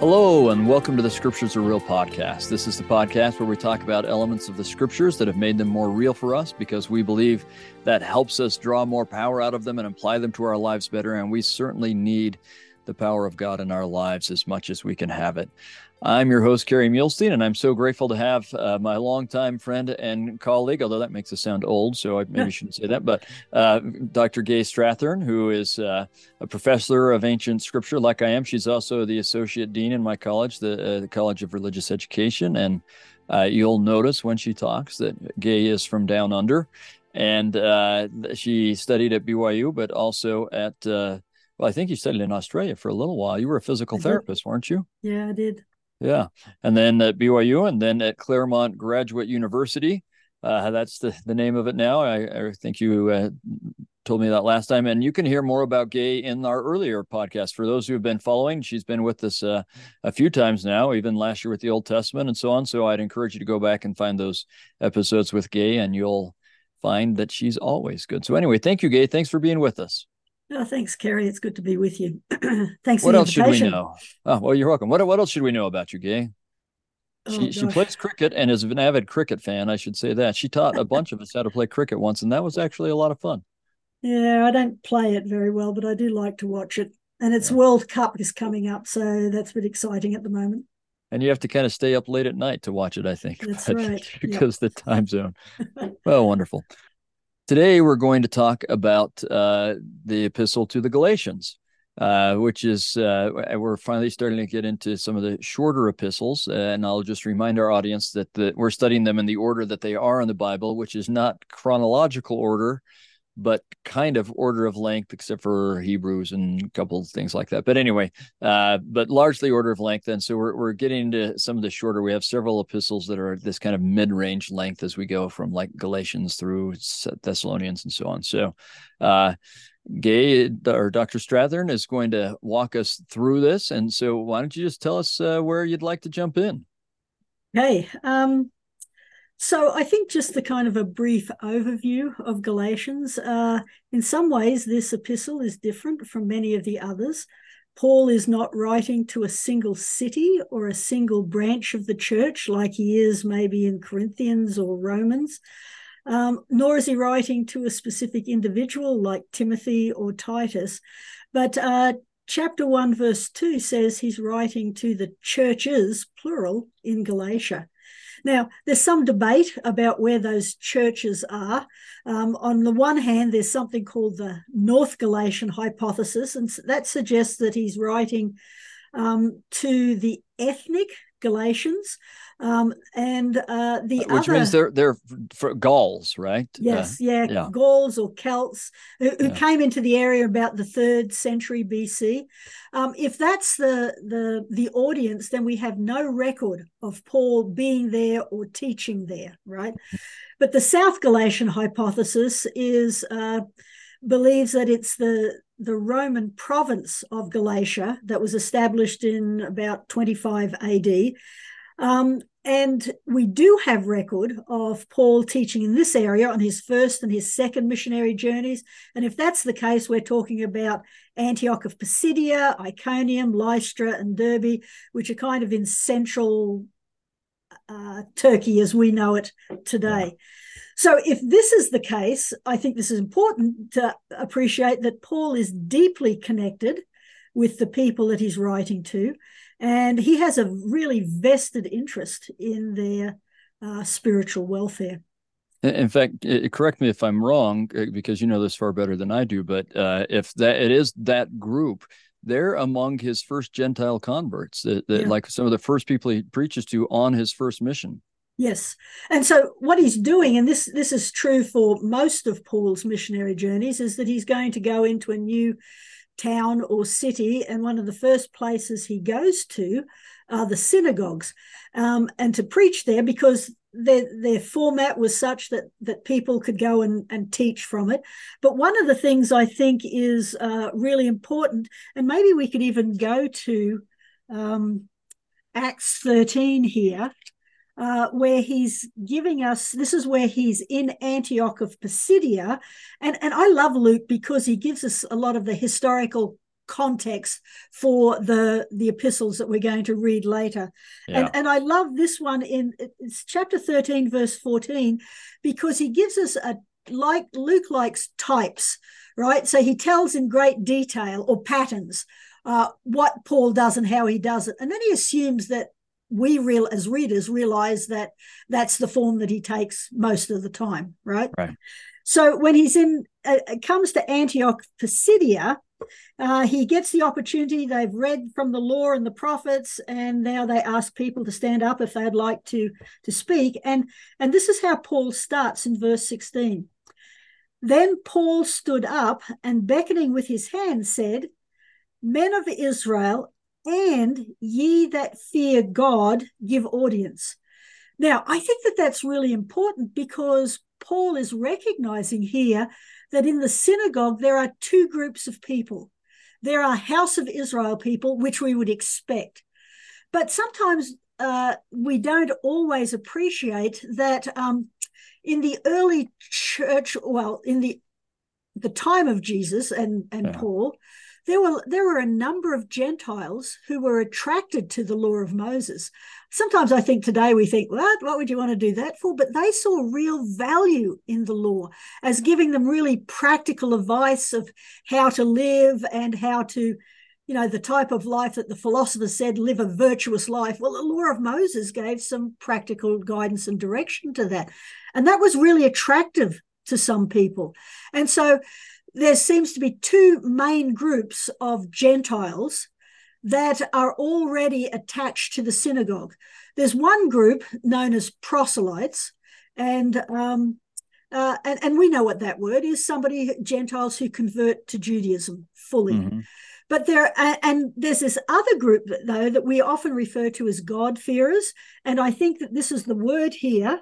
Hello, and welcome to the Scriptures Are Real podcast. This is the podcast where we talk about elements of the Scriptures that have made them more real for us because we believe that helps us draw more power out of them and apply them to our lives better. And we certainly need the power of God in our lives as much as we can have it. I'm your host, Kerry Muhlestein, and I'm so grateful to have uh, my longtime friend and colleague, although that makes us sound old, so I maybe shouldn't say that, but uh, Dr. Gaye Strathearn, who is uh, a professor of ancient scripture, like I am. She's also the associate dean in my college, the, uh, the College of Religious Education. And uh, you'll notice when she talks that Gaye is from down under. And uh, she studied at BYU, but also at, well, I think you studied in Australia for a little while. You were a physical therapist, weren't you? Yeah, I did. Yeah, and then at BYU, and then at Claremont Graduate University. Uh, that's the, the name of it now. I, I think you uh, told me that last time, and you can hear more about Gaye in our earlier podcast. For those who have been following, she's been with us uh, a few times now, even last year with the Old Testament and so on. So I'd encourage you to go back and find those episodes with Gaye, and you'll find that she's always good. So anyway, thank you, Gaye. Thanks for being with us. Oh, thanks, Kerry. It's good to be with you. thanks. What else should we know? Oh, well, you're welcome. What What else should we know about you, Gaye? She, oh, she plays cricket and is an avid cricket fan. I should say that she taught a bunch of us how to play cricket once, and that was actually a lot of fun. Yeah, I don't play it very well, but I do like to watch it. And it's yeah. World Cup is coming up, so that's a bit exciting at the moment. And you have to kind of stay up late at night to watch it, I think. That's right. because yep. the time zone. well, wonderful. Today, we're going to talk about uh, the epistle to the Galatians, uh, which is, uh, we're finally starting to get into some of the shorter epistles. and I'll just remind our audience that the, we're studying them in the order that they are in the Bible, which is not chronological order, but kind of order of length, except for Hebrews and a couple things like that. But anyway, uh, but largely order of length. And so we're, we're getting to some of the shorter. We have several epistles that are this kind of mid range length as we go from like Galatians through Thessalonians and so on. So, uh, Gaye or Dr. Strathearn is going to walk us through this. And so, why don't you just tell us uh, where you'd like to jump in? Hey, um, so I think just the kind of a brief overview of Galatians. Uh, in some ways, this epistle is different from many of the others. Paul is not writing to a single city or a single branch of the church like he is maybe in Corinthians or Romans, um, nor is he writing to a specific individual like Timothy or Titus. But uh, chapter 1, verse 2 says he's writing to the churches, plural, in Galatia. Now, there's some debate about where those churches are. Um, on the one hand, there's something called the North Galatian hypothesis, and that suggests that he's writing um, to the ethnic Galatians, um, and uh, the uh, which other, means they're they're for Gauls, right? Yes, uh, yeah, yeah, Gauls or Celts who, who yeah. came into the area about the third century BC. Um, if that's the the the audience, then we have no record of Paul being there or teaching there, right? Mm-hmm. But the South Galatian hypothesis is uh, believes that it's the the Roman province of Galatia that was established in about 25 AD. Um, and we do have record of Paul teaching in this area on his first and his second missionary journeys. And if that's the case, we're talking about Antioch of Pisidia, Iconium, Lystra, and Derbe, which are kind of in central uh, Turkey as we know it today. So, if this is the case, I think this is important to appreciate that Paul is deeply connected with the people that he's writing to, and he has a really vested interest in their uh, spiritual welfare. In fact, correct me if I'm wrong, uh, because you know this far better than I do. But uh, if that it is that group, they're among his first Gentile converts, that, that yeah. like some of the first people he preaches to on his first mission. Yes. And so what he's doing, and this this is true for most of Paul's missionary journeys, is that he's going to go into a new town or city, and one of the first places he goes to are the synagogues, um, and to preach there because their their format was such that that people could go and, and teach from it. But one of the things I think is uh, really important, and maybe we could even go to um, Acts 13 here uh, where he's giving us this is where he's in Antioch of Pisidia. And, and I love Luke because he gives us a lot of the historical context for the the epistles that we're going to read later. Yeah. And, and I love this one in it's chapter 13, verse 14, because he gives us a like Luke likes types, right? So he tells in great detail or patterns uh, what Paul does and how he does it. And then he assumes that we real as readers realize that that's the form that he takes most of the time, right? Right. So when he's in, uh, comes to Antioch Pisidia, uh, he gets the opportunity. They've read from the law and the prophets, and now they ask people to stand up if they'd like to to speak. And and this is how Paul starts in verse sixteen. Then Paul stood up and beckoning with his hand said, Men of Israel, and ye that fear God, give audience. Now, I think that that's really important because Paul is recognizing here that in the synagogue there are two groups of people. There are House of Israel people, which we would expect. But sometimes uh, we don't always appreciate that um, in the early church, well, in the the time of Jesus and, and yeah. Paul, there were there were a number of Gentiles who were attracted to the law of Moses. Sometimes I think today we think, what? What would you want to do that for? But they saw real value in the law as giving them really practical advice of how to live and how to, you know, the type of life that the philosophers said, live a virtuous life. Well, the law of Moses gave some practical guidance and direction to that. And that was really attractive to some people. And so there seems to be two main groups of Gentiles that are already attached to the synagogue. There's one group known as proselytes, and um, uh, and, and we know what that word is somebody Gentiles who convert to Judaism fully. Mm-hmm. But there and there's this other group though that we often refer to as God-fearers, and I think that this is the word here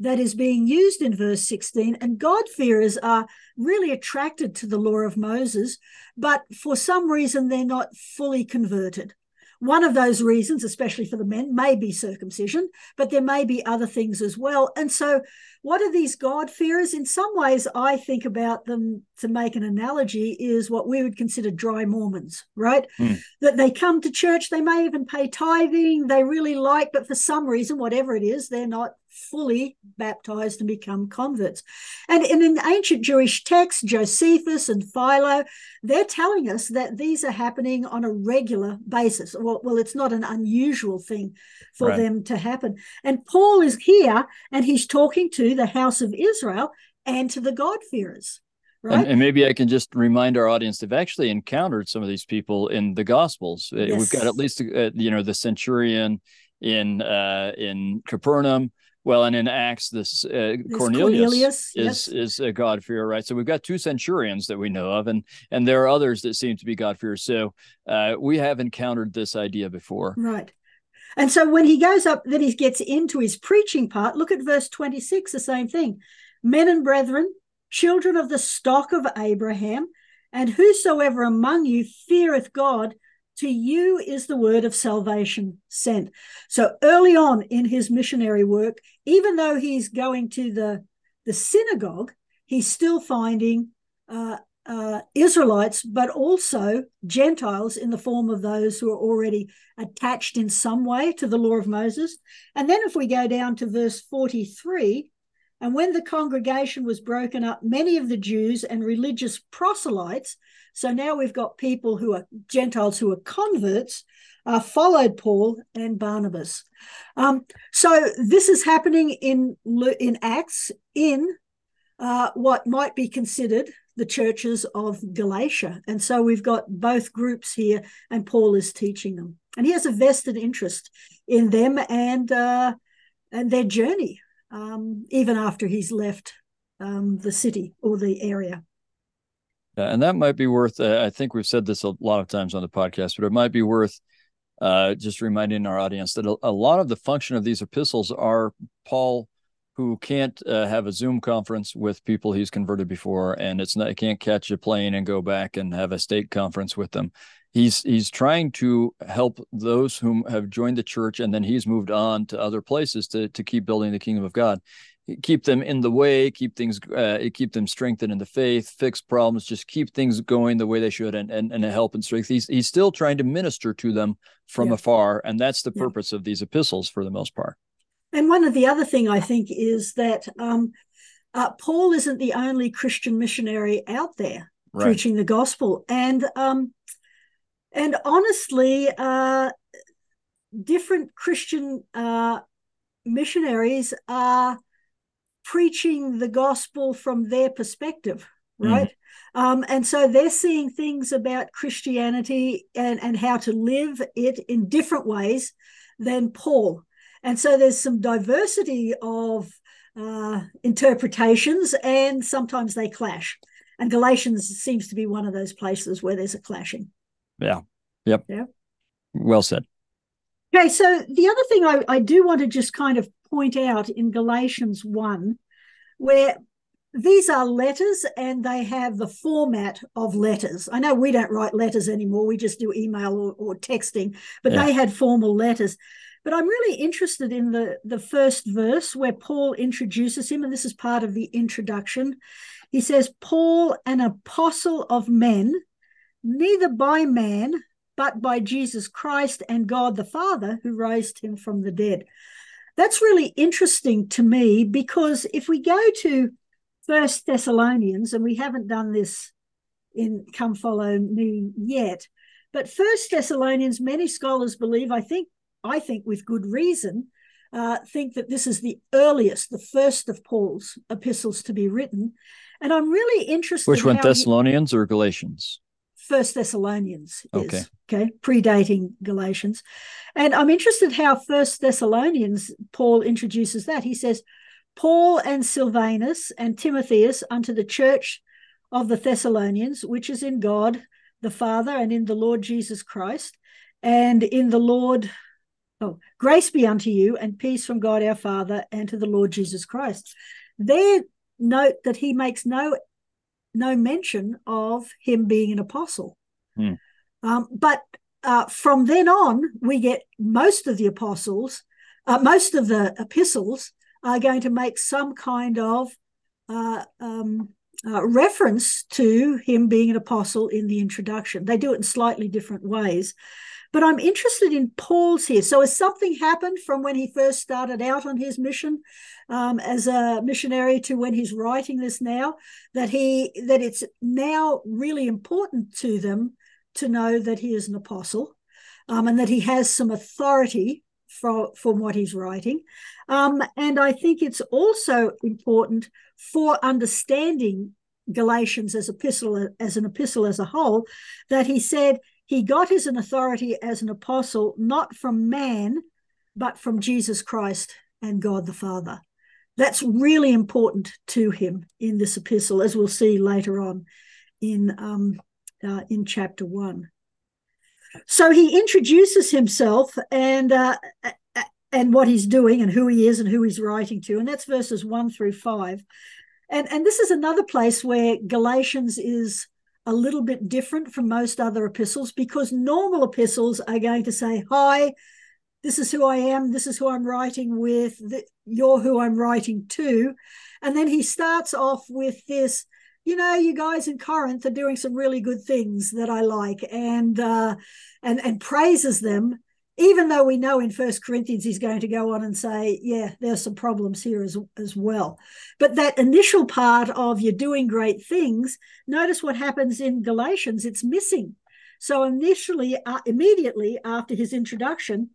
that is being used in verse 16. And God-fearers are really attracted to the law of Moses, but for some reason they're not fully converted. One of those reasons, especially for the men, may be circumcision, but there may be other things as well. And so, what are these God-fearers? In some ways, I think about them to make an analogy is what we would consider dry Mormons, right? Mm. That they come to church, they may even pay tithing, they really like, but for some reason, whatever it is, they're not fully baptized and become converts. And, in an ancient Jewish text, Josephus and Philo, they're telling us that these are happening on a regular basis. Well, well it's not an unusual thing for right. them to happen. And Paul is here and he's talking to the house of Israel and to the God-fearers. Right? And, and, maybe I can just remind our audience they've actually encountered some of these people in the Gospels. Yes. Uh, we've got at least uh, you know the centurion in uh, in Capernaum. Well, and in Acts, this, uh, Cornelius, Cornelius, is yes. is a God fearer, right? So we've got two centurions that we know of, and and there are others that seem to be God fearers. So uh, we have encountered this idea before, right? And so when he goes up, then he gets into his preaching part. Look at verse twenty six, the same thing. Men and brethren, children of the stock of Abraham, and whosoever among you feareth God to you is the word of salvation sent. So early on in his missionary work, even though he's going to the, the synagogue, he's still finding uh, uh, Israelites, but also Gentiles in the form of those who are already attached in some way to the law of Moses. And then if we go down to verse 43, and when the congregation was broken up, many of the Jews and religious proselytes so now we've got people who are Gentiles who are converts, uh, followed Paul and Barnabas. Um, so this is happening in in Acts in uh, what might be considered the churches of Galatia, and so we've got both groups here, and Paul is teaching them, and he has a vested interest in them and uh, and their journey, um, even after he's left um, the city or the area. Yeah, and that might be worth. Uh, I think we've said this a lot of times on the podcast, but it might be worth uh, just reminding our audience that a, a, lot of the function of these epistles are Paul, who can't uh, have a Zoom conference with people he's converted before, and it's not he can't catch a plane and go back and have a stake conference with them. He's he's trying to help those whom have joined the church, and then he's moved on to other places to to keep building the kingdom of God keep them in the way, keep things, uh, keep them strengthened in the faith, fix problems, just keep things going the way they should, and and, and help and strength. He's he's still trying to minister to them from yeah. afar, and that's the purpose yeah. of these epistles for the most part. And one of the other thing I think is that um, uh, Paul isn't the only Christian missionary out there right. preaching the gospel, and um, and honestly, uh, different Christian uh, missionaries are preaching the gospel from their perspective, mm. right? Mm. Um, and so they're seeing things about Christianity and, and how to live it in different ways than Paul. And so there's some diversity of uh, interpretations, and sometimes they clash. And Galatians seems to be one of those places where there's a clashing. Yeah. Yep. Yeah. Well said. Okay, so the other thing I, I do want to just kind of point out in Galatians 1, where these are letters and they have the format of letters. I know we don't write letters anymore, we just do email or, or texting, but yeah. they had formal letters. But I'm really interested in the, the first verse where Paul introduces him, and this is part of the introduction. He says, Paul, an apostle of men, neither by man, but by Jesus Christ and God the Father who raised him from the dead. That's really interesting to me because if we go to First Thessalonians, and we haven't done this in Come Follow Me yet, but First Thessalonians, many scholars believe, I think, I think with good reason, uh, think that this is the earliest, the first of Paul's epistles to be written. And I'm really interested. Which one, Thessalonians he, or Galatians? First Thessalonians is okay. okay, predating Galatians. And I'm interested how First Thessalonians Paul introduces that. He says, Paul and Silvanus and Timotheus unto the church of the Thessalonians, which is in God the Father and in the Lord Jesus Christ, and in the Lord, oh, grace be unto you and peace from God our Father and to the Lord Jesus Christ. There, note that he makes no no mention of him being an apostle. Hmm. Um, but uh, from then on, we get most of the apostles, uh, most of the epistles are going to make some kind of uh, um, uh, reference to him being an apostle in the introduction. They do it in slightly different ways. But I'm interested in Paul's here. So, has something happened from when he first started out on his mission um, as a missionary to when he's writing this now? That he that it's now really important to them to know that he is an apostle, um, and that he has some authority for from what he's writing. Um, and I think it's also important for understanding Galatians as epistle as an epistle as a whole that he said he got his authority as an apostle not from man, but from Jesus Christ and God the Father. That's really important to him in this epistle, as we'll see later on in um, uh, in chapter one. So he introduces himself and uh, and what he's doing and who he is and who he's writing to, and that's verses one through five. And and this is another place where Galatians is a little bit different from most other epistles because normal epistles are going to say, Hi, this is who I am, this is who I'm writing with, you're who I'm writing to. And then he starts off with this, you know, you guys in Corinth are doing some really good things that I like and uh, and and praises them even though we know in first corinthians he's going to go on and say yeah there's some problems here as, as well but that initial part of you're doing great things notice what happens in galatians it's missing so initially uh, immediately after his introduction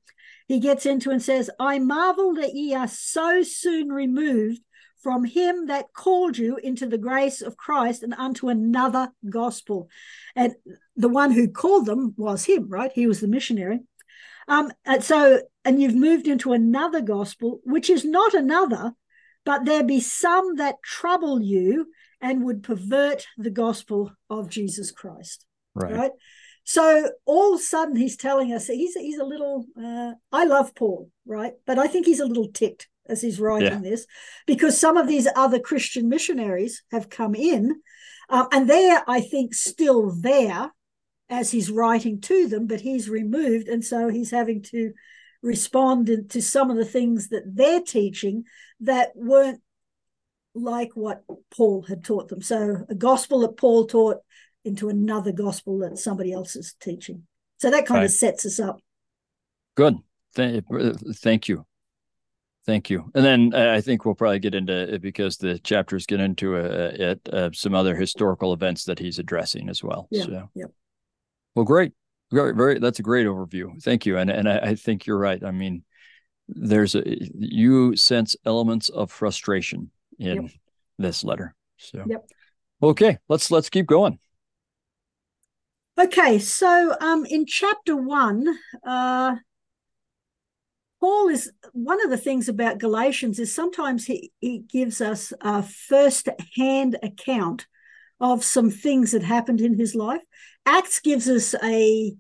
he gets into and says i marvel that ye are so soon removed from him that called you into the grace of Christ and unto another gospel. And the one who called them was him, right? He was the missionary. Um, and so, and you've moved into another gospel, which is not another, but there be some that trouble you and would pervert the gospel of Jesus Christ. Right. right? So all of a sudden he's telling us he's he's a little. Uh, I love Paul, right? But I think he's a little ticked as he's writing yeah. this because some of these other Christian missionaries have come in, um, and they're I think still there as he's writing to them, but he's removed. And so he's having to respond to some of the things that they're teaching that weren't like what Paul had taught them. So a gospel that Paul taught into another gospel that somebody else is teaching. So that kind right. of sets us up. Good. Thank, thank you. Thank you. And then I think we'll probably get into it because the chapters get into uh, it, uh, some other historical events that he's addressing as well. Yeah. So. Yep. Well, great. Very, very, that's a great overview. Thank you. And and I, I think you're right. I mean, there's a you sense elements of frustration in yep. this letter. So yep. okay, let's let's keep going. Okay, so um in chapter one, uh Paul is one of the things about Galatians is sometimes he, he gives us a first hand account of some things that happened in his life. Acts gives us a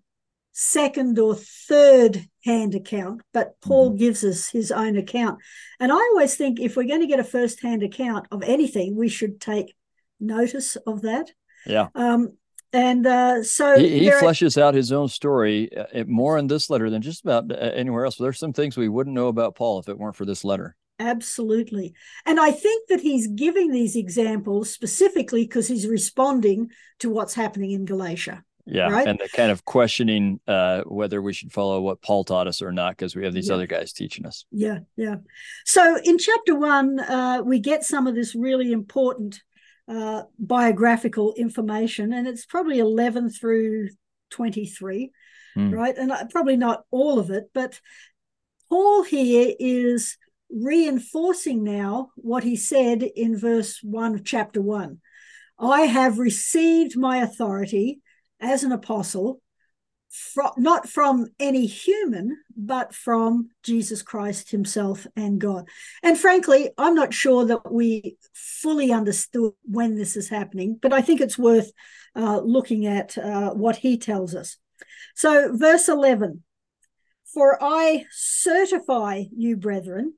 second or third hand account, but Paul mm-hmm. gives us his own account. And I always think if we're going to get a first hand account of anything, we should take notice of that. Yeah. Um, and uh, so he, he fleshes are, out his own story uh, more in this letter than just about uh, anywhere else. There's some things we wouldn't know about Paul if it weren't for this letter. Absolutely. And I think that he's giving these examples specifically because he's responding to what's happening in Galatia. Yeah. Right? And the kind of questioning uh, whether we should follow what Paul taught us or not, because we have these yeah. other guys teaching us. Yeah. Yeah. So in chapter one, uh, we get some of this really important uh, biographical information, and it's probably 11 through 23, mm. right? And probably not all of it, but Paul here is reinforcing now what he said in verse 1 of chapter 1. I have received my authority as an apostle from, not from any human, but from Jesus Christ himself and God. And frankly, I'm not sure that we fully understood when this is happening, but I think it's worth uh, looking at uh, what he tells us. So, verse 11 For I certify you, brethren,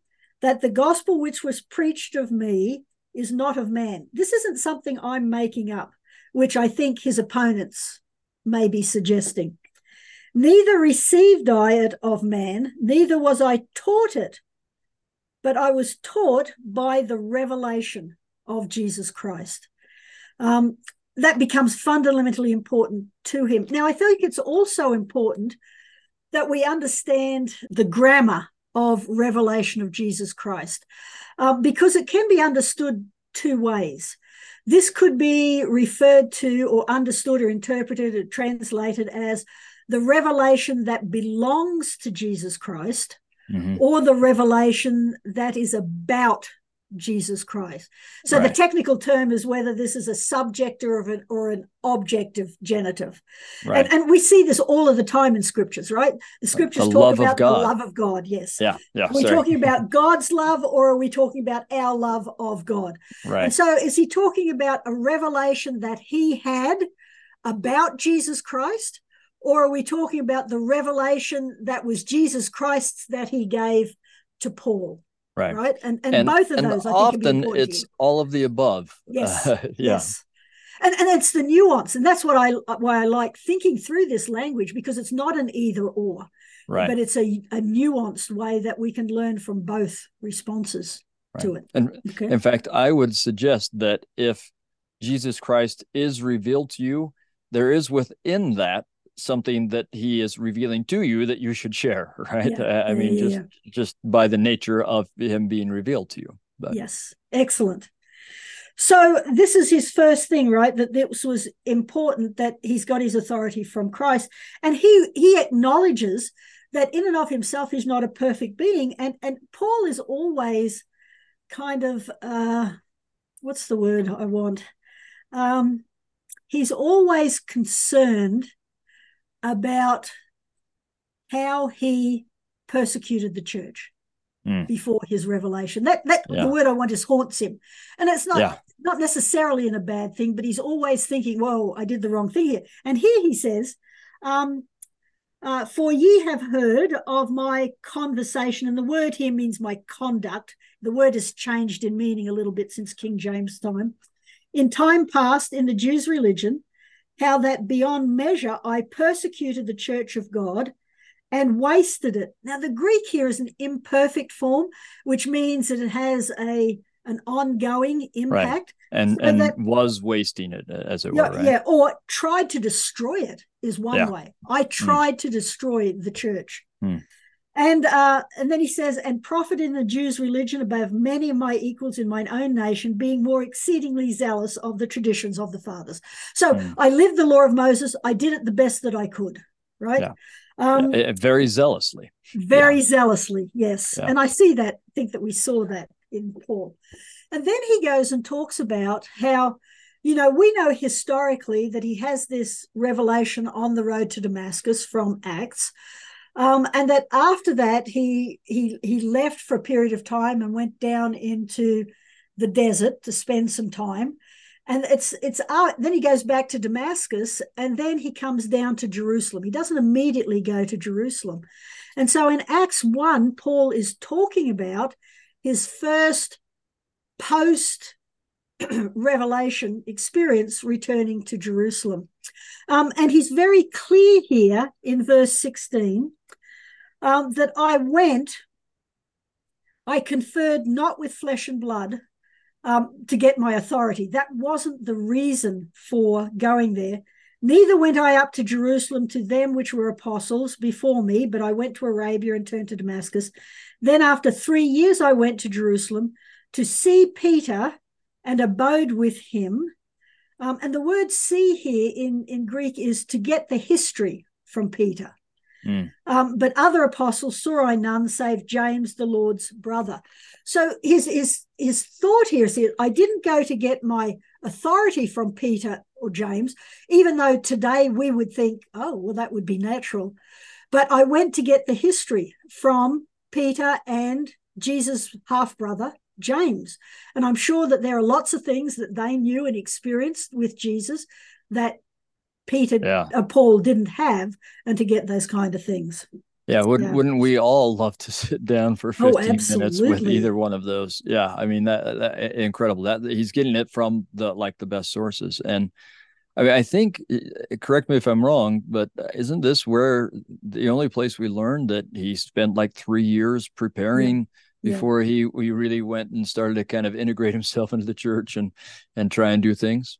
that the gospel which was preached of me is not of man. This isn't something I'm making up, which I think his opponents may be suggesting. Neither received I it of man, neither was I taught it, but I was taught by the revelation of Jesus Christ. Um, that becomes fundamentally important to him. Now, I think it's also important that we understand the grammar of revelation of Jesus Christ uh, because it can be understood two ways. This could be referred to or understood or interpreted or translated as the revelation that belongs to Jesus Christ mm-hmm. or the revelation that is about Jesus Christ. So right. the technical term is whether this is a subject or an or an objective genitive. Right. And, and, we see this all of the time in scriptures, right? The scriptures the talk about the love of God. Yes. Yeah. Yeah. Are we Sorry. talking about God's love or are we talking about our love of God? Right. And so is he talking about a revelation that he had about Jesus Christ? Or are we talking about the revelation that was Jesus Christ's that he gave to Paul? Right. Right. And and, and both of and those, I think. often it's all of the above. Yes. Uh, yeah. Yes. And, and it's the nuance, and that's what I why I like thinking through this language because it's not an either or, right? But it's a, a nuanced way that we can learn from both responses right. to it. And okay? in fact, I would suggest that if Jesus Christ is revealed to you, there is within that something that he is revealing to you that you should share right yeah. i mean just yeah. just by the nature of him being revealed to you but. yes excellent so this is his first thing right that this was important that he's got his authority from christ and he he acknowledges that in and of himself he's not a perfect being and and paul is always kind of uh what's the word i want um he's always concerned about how he persecuted the church mm. before his revelation. That that yeah. the word I want is haunts him, and it's not yeah. not necessarily in a bad thing, but he's always thinking, "Whoa, I did the wrong thing here." And here he says, um, uh, "For ye have heard of my conversation," and the word here means my conduct. The word has changed in meaning a little bit since King James' time. In time past, in the Jews' religion, how that beyond measure I persecuted the church of God and wasted it. Now, the Greek here is an imperfect form, which means that it has a an ongoing impact right. and so and that, was wasting it as it yeah, were right? yeah or tried to destroy it is one yeah. way i hmm. tried mm. to destroy the church mm. And uh, and then he says and profit in the jews religion above many of my equals in mine own nation being more exceedingly zealous of the traditions of the fathers so mm. i lived the law of moses i did it the best that i could right yeah. Um, yeah, very zealously. Very yeah. zealously, yes. And I see that, think that we saw that in Paul. And then he goes and talks about how, you know, we know historically that he has this revelation on the road to Damascus from Acts. Um, and that after that he he he left for a period of time and went down into the desert to spend some time. And it's it's uh, then he goes back to damascus and then he comes down to jerusalem. He doesn't immediately go to jerusalem. And so in acts 1 paul is talking about his first post revelation experience returning to jerusalem. Um, and he's very clear here in verse 16 um, that i went i conferred not with flesh and blood um, to get my authority. That wasn't the reason for going there. Neither went I up to Jerusalem to them which were apostles before me, but I went to Arabia and turned to Damascus. Then, after three years, I went to Jerusalem to see Peter and abode with him. Um, and the word see here in, in Greek is to get the history from Peter. Mm. Um, but other apostles saw I none save James, the Lord's brother. So his his his thought here is I didn't go to get my authority from Peter or James, even though today we would think, oh, well, that would be natural. But I went to get the history from Peter and Jesus' half brother, James. And I'm sure that there are lots of things that they knew and experienced with Jesus that Peter, yeah. uh, Paul didn't have, and to get those kind of things. Yeah, wouldn't yeah. wouldn't we all love to sit down for 15 oh, minutes with either one of those? Yeah, I mean that, that, incredible. That he's getting it from the like the best sources. And I mean I think correct me if I'm wrong, but isn't this where the only place we learned that he spent like 3 years preparing yeah. before yeah. he we really went and started to kind of integrate himself into the church and and try and do things?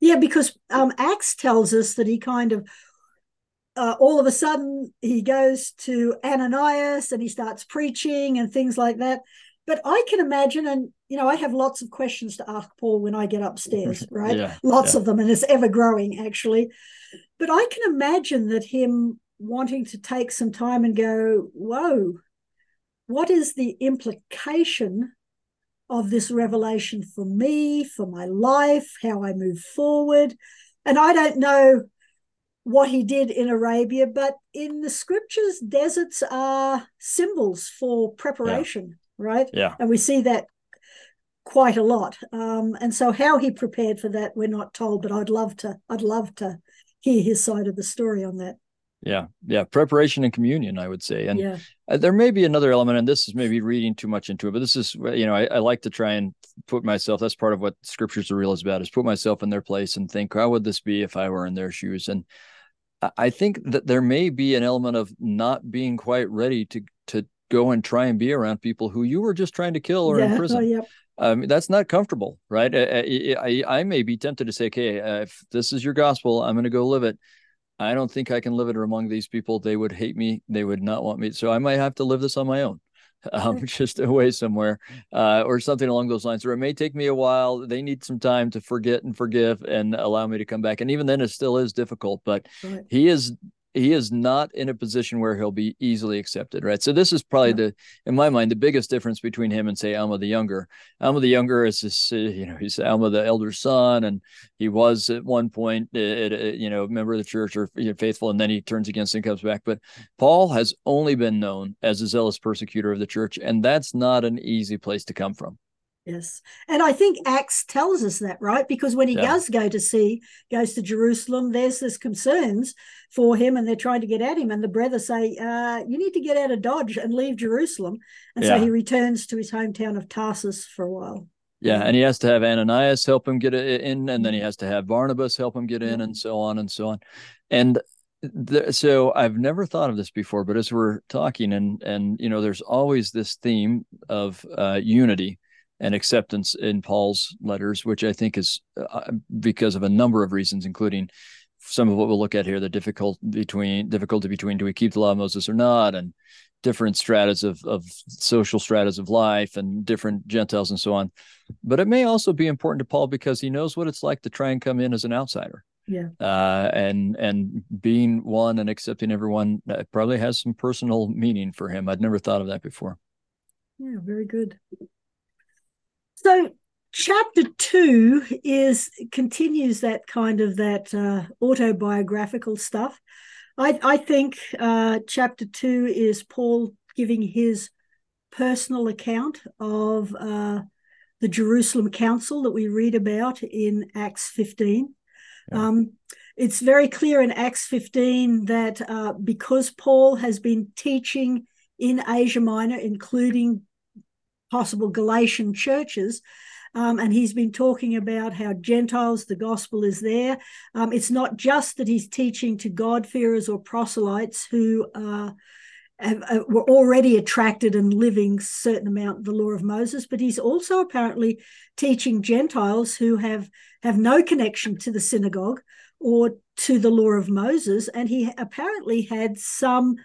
Yeah, because um, Acts tells us that he kind of uh, all of a sudden he goes to Ananias and he starts preaching and things like that. But I can imagine, and you know, I have lots of questions to ask Paul when I get upstairs, right? yeah, lots yeah. of them, and it's ever growing actually. But I can imagine that him wanting to take some time and go, whoa, what is the implication of this revelation for me, for my life, how I move forward. And I don't know what he did in Arabia, but in the scriptures, deserts are symbols for preparation, yeah. right? Yeah. And we see that quite a lot. Um, and so how he prepared for that, we're not told, but I'd love to, I'd love to hear his side of the story on that yeah yeah preparation and communion i would say and yeah. Uh, there may be another element and this is maybe reading too much into it but this is you know I, I, like to try and put myself that's part of what scriptures are real is about is put myself in their place and think how would this be if i were in their shoes and i think that there may be an element of not being quite ready to to go and try and be around people who you were just trying to kill or yeah. imprison oh, yep. Um, that's not comfortable, right? I, I, I, may be tempted to say, okay, uh, if this is your gospel, I'm going to go live it. I don't think I can live it among these people. They would hate me. They would not want me. So I might have to live this on my own, um, just away somewhere uh, or something along those lines. Or it may take me a while. They need some time to forget and forgive and allow me to come back. And even then, it still is difficult. But he is he is not in a position where he'll be easily accepted, right? So this is probably yeah. the, in my mind, the biggest difference between him and say Alma the younger. Alma the younger is this, uh, you know, he's Alma the elder son, and he was at one point, uh, you know, member of the church or faithful, and then he turns against and comes back. But Paul has only been known as a zealous persecutor of the church, and that's not an easy place to come from. Yes. And I think Acts tells us that, right? Because when he yeah. does go to see, goes to Jerusalem, there's this concerns for him and they're trying to get at him. And the brothers say, uh, you need to get out of Dodge and leave Jerusalem. And yeah. so he returns to his hometown of Tarsus for a while. Yeah, and he has to have Ananias help him get in, and then he has to have Barnabas help him get in, and so on and so on. And the, so I've never thought of this before, but as we're talking, and and you know, there's always this theme of uh, unity and acceptance in Paul's letters, which I think is uh, because of a number of reasons, including some of what we'll look at here: the difficult between difficulty between do we keep the law of Moses or not, and different stratas of of social stratas of life, and different Gentiles and so on. But it may also be important to Paul because he knows what it's like to try and come in as an outsider. Yeah. Uh, and and being one and accepting everyone uh, probably has some personal meaning for him. I'd never thought of that before. Yeah, very good. So chapter two is continues that kind of that uh, autobiographical stuff. I, I think uh, chapter two is Paul giving his personal account of uh, the Jerusalem Council that we read about in Acts 15. Yeah. Um, it's very clear in Acts 15 that uh, because Paul has been teaching in Asia Minor, including possible Galatian churches. Um, and he's been talking about how Gentiles, the gospel is there. Um, it's not just that he's teaching to God-fearers or proselytes who uh, have, uh, were already attracted and living certain amount of the law of Moses, but he's also apparently teaching Gentiles who have have no connection to the synagogue or to the law of Moses, and he apparently had some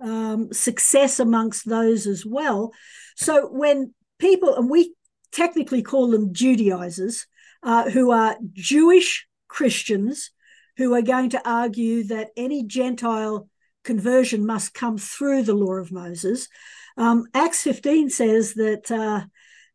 um, success amongst those as well. So when people, and we technically call them Judaizers, uh, who are Jewish Christians who are going to argue that any Gentile conversion must come through the law of Moses. Um, Acts 15 says that uh,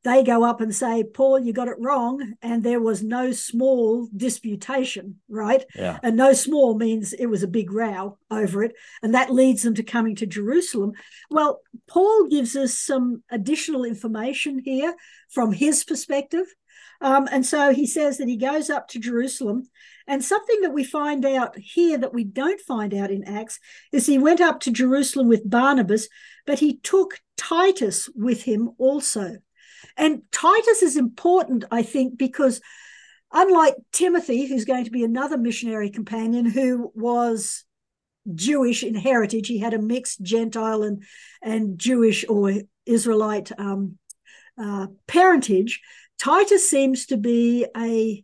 they go up and say, Paul, you got it wrong. And there was no small disputation, right? Yeah. And no small means it was a big row over it. And that leads them to coming to Jerusalem. Well, Paul gives us some additional information here from his perspective. Um, and so he says that he goes up to Jerusalem. And something that we find out here that we don't find out in Acts is he went up to Jerusalem with Barnabas, but he took Titus with him also. And Titus is important, I think, because unlike Timothy, who's going to be another missionary companion who was Jewish in heritage, he had a mixed Gentile and, and Jewish or Israelite um, uh, parentage. Titus seems to be a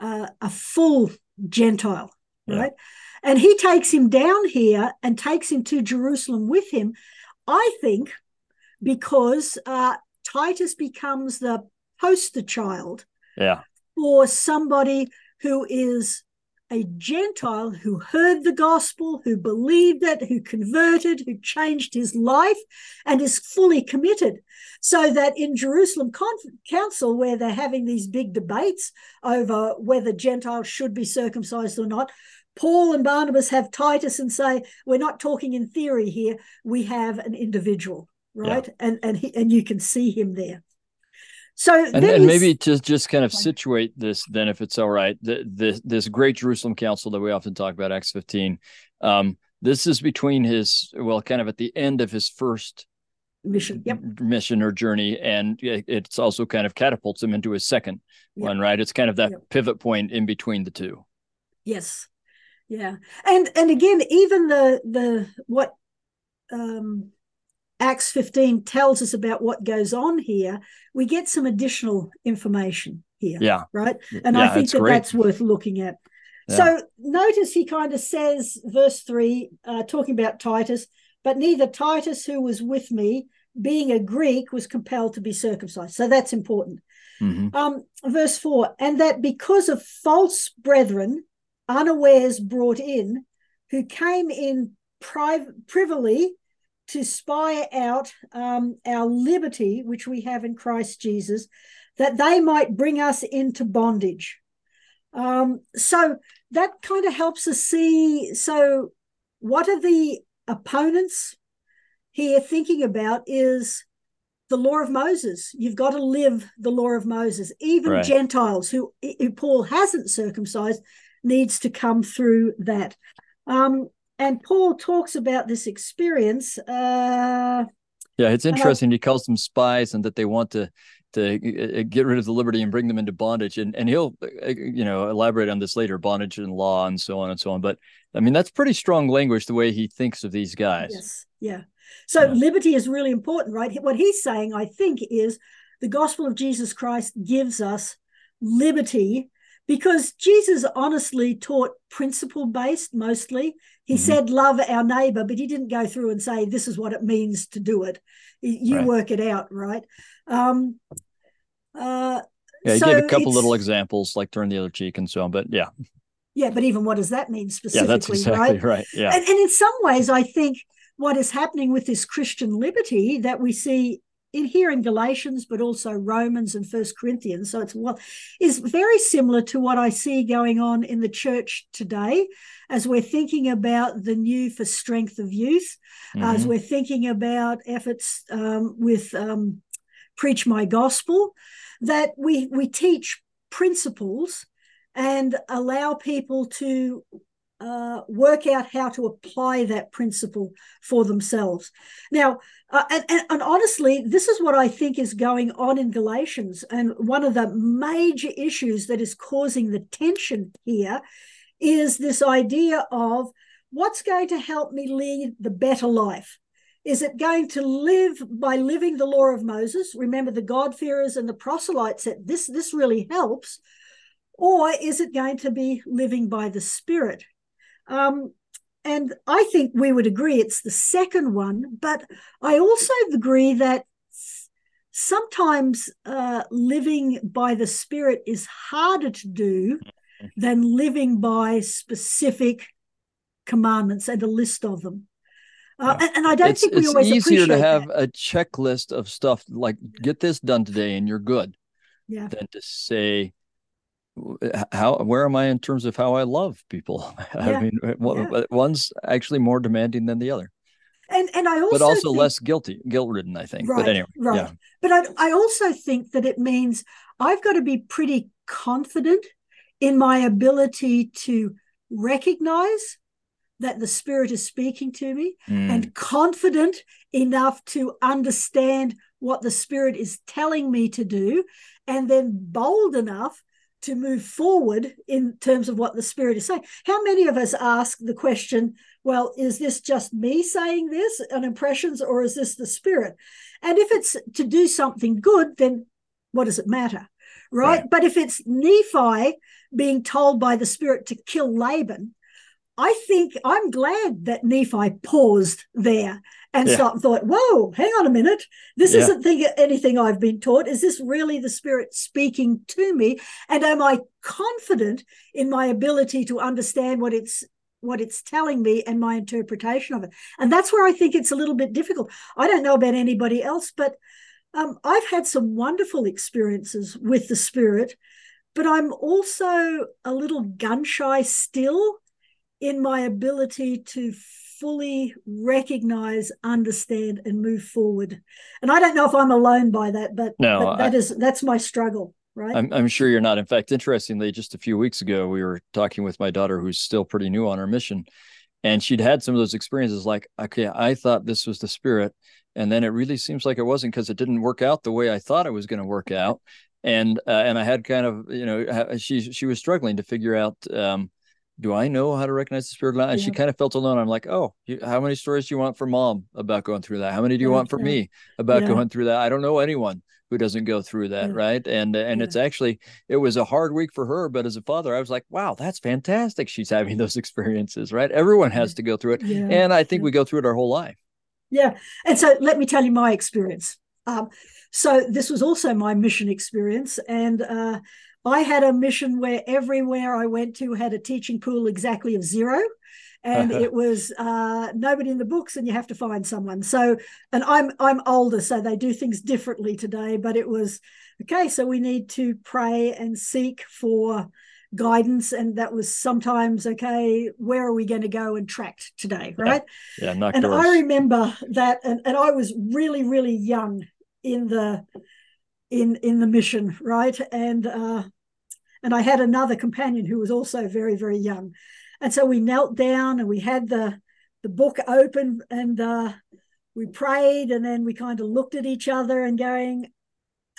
uh, a full Gentile, yeah. right? And he takes him down here and takes him to Jerusalem with him. I think because uh, Titus becomes the poster child yeah. for somebody who is a Gentile who heard the gospel, who believed it, who converted, who changed his life, and is fully committed. So that in Jerusalem Council, where they're having these big debates over whether Gentiles should be circumcised or not, Paul and Barnabas have Titus and say, We're not talking in theory here, we have an individual right? Yeah. And and he, and you can see him there. So and, and maybe to just kind of situate this, then, if it's all right, the, the, this great Jerusalem Council that we often talk about, Acts 15. Um, this is between his, well, kind of at the end of his first mission, yep. mission or journey, and it's also kind of catapults him into his second yep. one, right? It's kind of that yep. pivot point in between the two. Yes, yeah, and and again, even the the what um Acts 15 tells us about what goes on here, we get some additional information here. Yeah. Right. And yeah, I think that great. that's worth looking at. Yeah. So notice he kind of says, verse three, uh, talking about Titus, but neither Titus, who was with me, being a Greek, was compelled to be circumcised. So that's important. Mm-hmm. Um, verse four, and that because of false brethren, unawares brought in, who came in priv- privily to spy out um, our liberty, which we have in Christ Jesus, that they might bring us into bondage. Um, so that kind of helps us see. So, what are the opponents here thinking about is the law of Moses. You've got to live the law of Moses. Even right. Gentiles who, who Paul hasn't circumcised needs to come through that. Um, and Paul talks about this experience. Uh, yeah, it's interesting. he calls them spies and that they want to to uh, uh, get rid of the liberty and bring them into bondage. And and he'll uh, you know elaborate on this later, bondage and law and so on and so on. But I mean that's pretty strong language the way he thinks of these guys. Yes, yeah. So yeah. liberty is really important, right? What he's saying, I think, is the gospel of Jesus Christ gives us liberty because Jesus honestly taught principle based mostly. He mm-hmm. said, Love our neighbor, but he didn't go through and say, This is what it means to do it. You right. work it out, right? Um, uh, yeah, he so gave a couple little examples like turn the other cheek and so on, but yeah. Yeah, but even what does that mean specifically? Yeah, that's exactly right. right. Yeah. And, and in some ways, I think what is happening with this Christian liberty that we see in here in Galatians, but also Romans and First Corinthians. So it's what is very similar to what I see going on in the church today, as we're thinking about the new for strength of youth, mm-hmm. as we're thinking about efforts um, with um, preach my gospel, that we we teach principles and allow people to uh, work out how to apply that principle for themselves. Now, uh, and, and, and, honestly, this is what I think is going on in Galatians. And one of the major issues that is causing the tension here is this idea of what's going to help me lead the better life. Is it going to live by living the law of Moses? Remember, the God-fearers and the proselytes that this, this really helps. Or is it going to be living by the Spirit? Um, and I think we would agree it's the second one, but I also agree that sometimes uh, living by the Spirit is harder to do than living by specific commandments and a list of them. Uh, yeah. and, and, I don't it's, think we it's always easier to have that. a checklist of stuff like get this done today and you're good. Yeah. Than to say, how where am I in terms of how I love people? Yeah. I mean, yeah. one's actually more demanding than the other. And and I also but also think, less guilty, guilt ridden. I think. Right, but anyway, right. Yeah. But I I also think that it means I've got to be pretty confident in my ability to recognize that the spirit is speaking to me mm. and confident enough to understand what the spirit is telling me to do and then bold enough to move forward in terms of what the spirit is saying. How many of us ask the question, well, is this just me saying this on impressions or is this the spirit? And if it's to do something good, then what does it matter? Right? right. But if it's Nephi being told by the spirit to kill Laban, I think I'm glad that Nephi paused there and yeah. and thought, whoa, hang on a minute. This yeah. isn't the, anything I've been taught. Is this really the Spirit speaking to me? And am I confident in my ability to understand what it's what it's telling me and my interpretation of it? And that's where I think it's a little bit difficult. I don't know about anybody else, but um, I've had some wonderful experiences with the Spirit, but I'm also a little gun shy still in my ability to fully recognize, understand, and move forward. And I don't know if I'm alone by that, but, no, but that I, is, that's my struggle. Right. I'm, I'm sure you're not. In fact, interestingly, just a few weeks ago, we were talking with my daughter, who's still pretty new on our mission, and she'd had some of those experiences. Like, okay, I thought this was the spirit, and then it really seems like it wasn't because it didn't work out the way I thought it was going to work out. And uh, and I had kind of you know she she was struggling to figure out um, do I know how to recognize the spirit? And yeah. she kind of felt alone. I'm like, oh, you, how many stories do you want from mom about going through that? How many do you want yeah. me about going through that? I don't know anyone who doesn't go through that, right? And and it's actually it was a hard week for her, but as a father, I was like, wow, that's fantastic. She's having those experiences, right? Everyone has to go through it, and I think we go through it our whole life. Yeah, and so let me tell you my experience. Um, so this was also my mission experience, and uh, I had a mission where everywhere I went to had a teaching pool exactly of zero. And it was uh, nobody in the books, and you have to find someone. So, and I'm I'm older, so they do things differently today. But it was okay. So we need to pray and seek for guidance and that was sometimes okay where are we going to go and tract today right yeah, yeah and doors. i remember that and, and i was really really young in the in in the mission right and uh and I had another companion who was also very, very young. And so we knelt down and we had the, the book open and uh, we prayed and then we kind of looked at each other and going,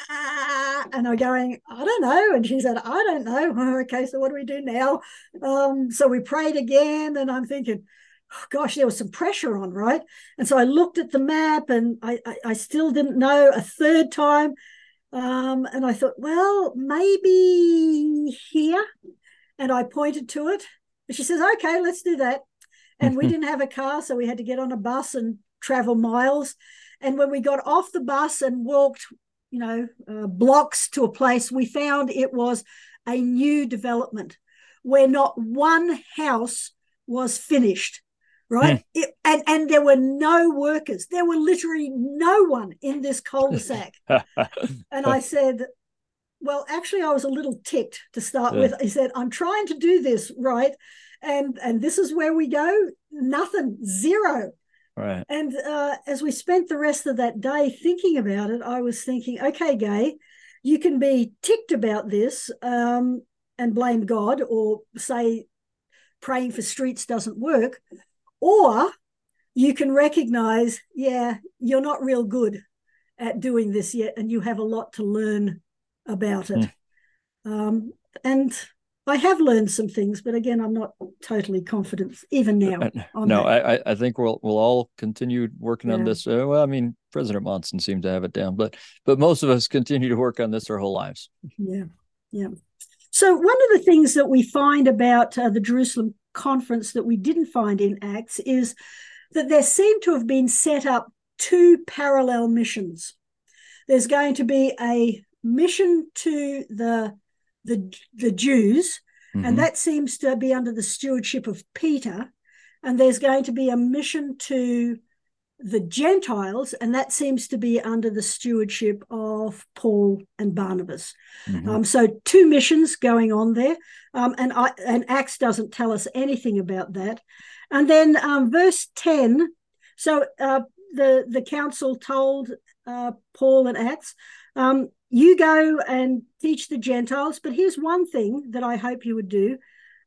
ah, and I'm going, I don't know. And she said, I don't know. okay, so what do we do now? Um, so we prayed again and I'm thinking, oh, gosh, there was some pressure on, right? And so I looked at the map and I, I, I still didn't know a third time Um, and I thought, well, maybe here. And I pointed to it. And she says, okay, let's do that. And we didn't have a car, so we had to get on a bus and travel miles. And when we got off the bus and walked, you know, uh, blocks to a place, we found it was a new development where not one house was finished right? Hmm. It, and and there were no workers. There were literally no one in this cul-de-sac. and I said, well, actually, I was a little ticked to start yeah. with. I said, I'm trying to do this right, and and this is where we go. Nothing, zero. Right. And uh, as we spent the rest of that day thinking about it, I was thinking, okay, Gaye, you can be ticked about this um, and blame God, or say praying for streets doesn't work, or you can recognize, yeah, you're not real good at doing this yet, and you have a lot to learn about it. Mm. Um, and I have learned some things, but again, I'm not totally confident even now. Uh, no, I, I think we'll we'll all continue working yeah. on this. Uh, well, I mean, President Monson seemed to have it down, but but most of us continue to work on this our whole lives. Yeah, yeah. So one of the things that we find about uh, the Jerusalem conference that we didn't find in Acts is that there seem to have been set up two parallel missions. There's going to be a mission to the the, the Jews, mm-hmm. and that seems to be under the stewardship of Peter. And there's going to be a mission to the Gentiles, and that seems to be under the stewardship of Paul and Barnabas. Mm-hmm. Um, so two missions going on there, um, and I, and Acts doesn't tell us anything about that. And then um, verse ten. So uh, the the council told uh, Paul and Acts, um, "You go and teach the Gentiles." But here's one thing that I hope you would do: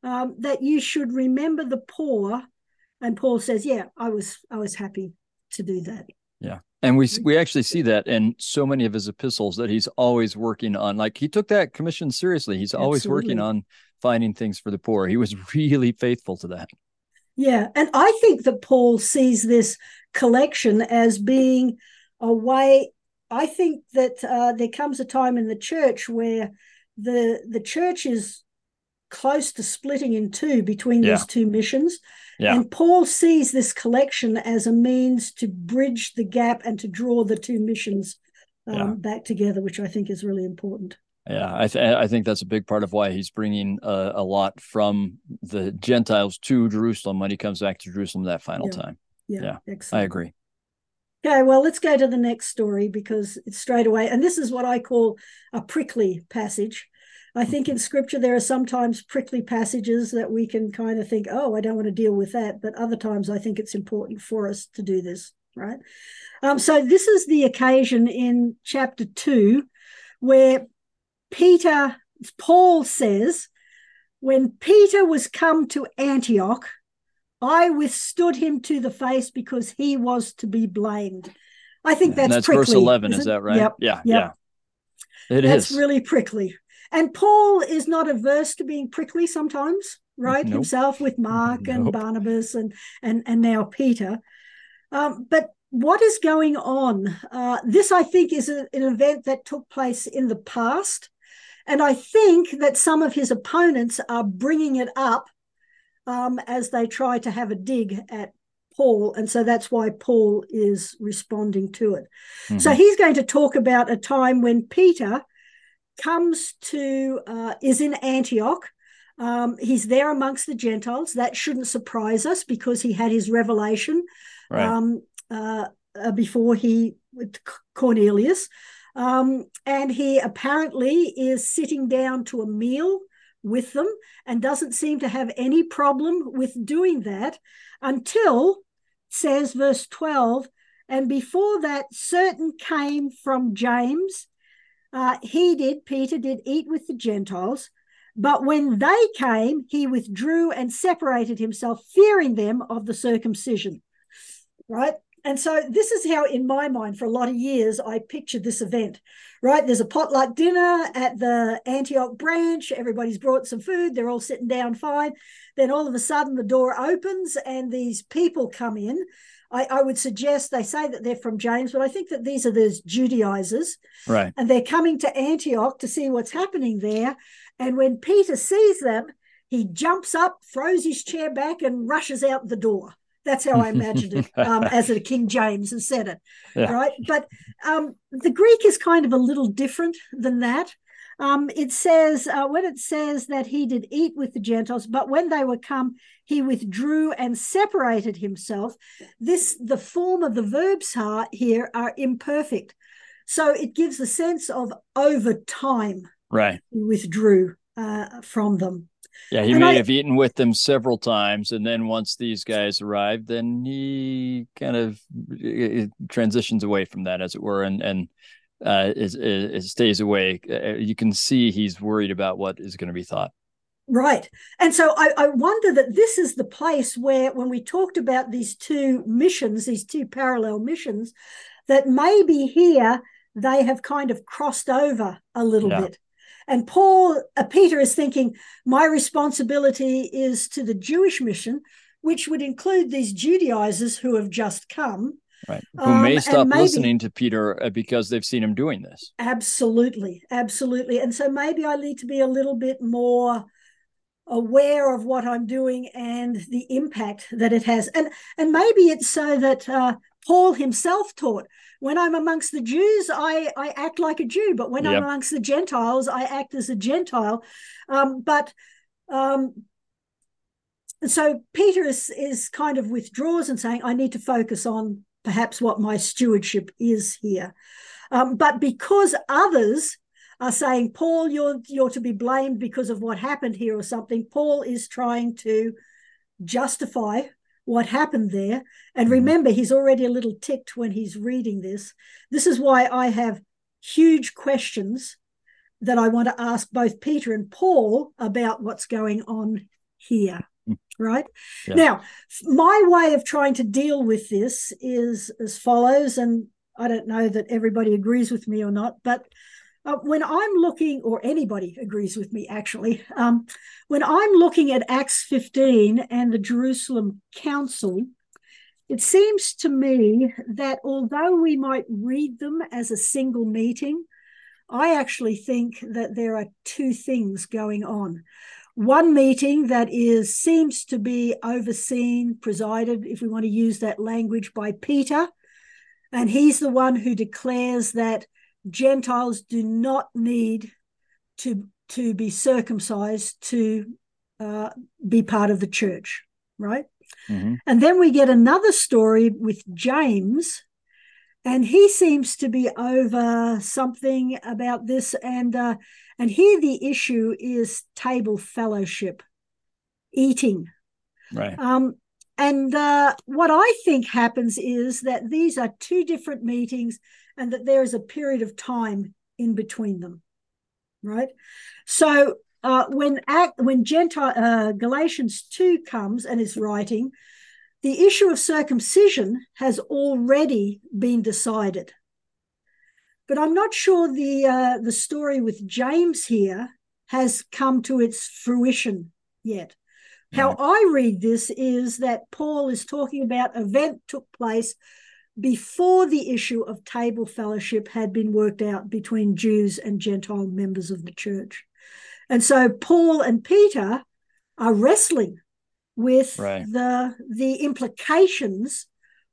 um, that you should remember the poor. And Paul says, "Yeah, I was I was happy to do that. Yeah. And we we actually see that in so many of his epistles that he's always working on. Like he took that commission seriously. He's always Absolutely. working on finding things for the poor. He was really faithful to that. Yeah, and I think that Paul sees this collection as being a way. I think that uh, there comes a time in the church where the the church is close to splitting in two between yeah. these two missions. Yeah. And Paul sees this collection as a means to bridge the gap and to draw the two missions um, yeah. back together, which I think is really important. Yeah, I, th- I think that's a big part of why he's bringing a, a, lot from the Gentiles to Jerusalem when he comes back to Jerusalem that final yeah. time. Yeah, yeah excellent. I agree. Okay, well, let's go to the next story because it's straight away, and this is what I call a prickly passage. I think in scripture there are sometimes prickly passages that we can kind of think, oh, I don't want to deal with that. But other times I think it's important for us to do this, right? Um, so this is the occasion in chapter two where Peter, Paul says, when Peter was come to Antioch, I withstood him to the face because he was to be blamed. I think that's, that's prickly, verse 11, is, is that right? Yep, yeah, yep. yeah. It that's is. really prickly. And Paul is not averse to being prickly sometimes, right? Nope. Himself with Mark nope. and Barnabas and and and now Peter. Um, but what is going on? Uh, this, I think, is a, an event that took place in the past. And I think that some of his opponents are bringing it up um, as they try to have a dig at Paul. And so that's why Paul is responding to it. Mm-hmm. So he's going to talk about a time when Peter comes to uh, is in Antioch. Um, he's there amongst the Gentiles. That shouldn't surprise us because he had his revelation right. um, uh, uh, before he with Cornelius, um, and he apparently is sitting down to a meal with them and doesn't seem to have any problem with doing that until says verse 12 and before that certain came from james uh, he did, Peter did eat with the Gentiles, but when they came, he withdrew and separated himself, fearing them of the circumcision. Right? And so this is how, in my mind, for a lot of years, I pictured this event, right? There's a potluck dinner at the Antioch branch. Everybody's brought some food. They're all sitting down fine. Then all of a sudden, the door opens and these people come in. I, I would suggest they say that they're from James, but I think that these are those Judaizers. Right. And they're coming to Antioch to see what's happening there. And when Peter sees them, he jumps up, throws his chair back, and rushes out the door. That's how I imagined it um, as a King James has said it, yeah. right? But um, the Greek is kind of a little different than that. Um, it says uh, when it says that he did eat with the Gentiles, but when they were come, he withdrew and separated himself. This the form of the verbs are, here are imperfect, so it gives the sense of over time. Right, He withdrew uh, from them. Yeah, he and may I, have eaten with them several times, and then once these guys arrived, then he kind of transitions away from that, as it were, and and uh, is, is stays away. Uh, you can see he's worried about what is going to be thought. Right. And so I, I, wonder that this is the place where, when we talked about these two missions, these two parallel missions, that maybe here they have kind of crossed over a little yeah. bit. And Paul, uh, Peter is thinking, my responsibility is to the Jewish mission, which would include these Judaizers who have just come. Right. Who um, may stop maybe, listening to Peter uh, because they've seen him doing this. Absolutely. Absolutely. And so maybe I need to be a little bit more aware of what I'm doing and the impact that it has. And and maybe it's so that uh, Paul himself taught when I'm amongst the Jews, I, I act like a Jew, but when yep. I'm amongst the Gentiles, I act as a Gentile. Um, but um, so Peter is, is kind of withdraws and saying, I need to focus on perhaps what my stewardship is here. Um, but because others are saying, Paul, you're you're to be blamed because of what happened here or something, Paul is trying to justify what happened there. And mm-hmm. remember, he's already a little ticked when he's reading this. This is why I have huge questions that I want to ask both Peter and Paul about what's going on here. Right yeah. now, my way of trying to deal with this is as follows, and I don't know that everybody agrees with me or not, but uh, when I'm looking, or anybody agrees with me actually, um, when I'm looking at Acts 15 and the Jerusalem Council, it seems to me that although we might read them as a single meeting, I actually think that there are two things going on. One meeting that is seems to be overseen, presided, if we want to use that language, by Peter, and he's the one who declares that Gentiles do not need to to be circumcised to uh, be part of the church, right? Mm-hmm. And then we get another story with James, and he seems to be over something about this. And uh, and here the issue is table fellowship, eating, right? Um, and uh, what I think happens is that these are two different meetings and that there is a period of time in between them, right? So uh, when act, when Gentile uh, Galatians two comes and is writing, the issue of circumcision has already been decided. But I'm not sure the uh, the story with James here has come to its fruition yet. How I read this is that Paul is talking about an event took place before the issue of table fellowship had been worked out between Jews and Gentile members of the church. And so Paul and Peter are wrestling with right. the the implications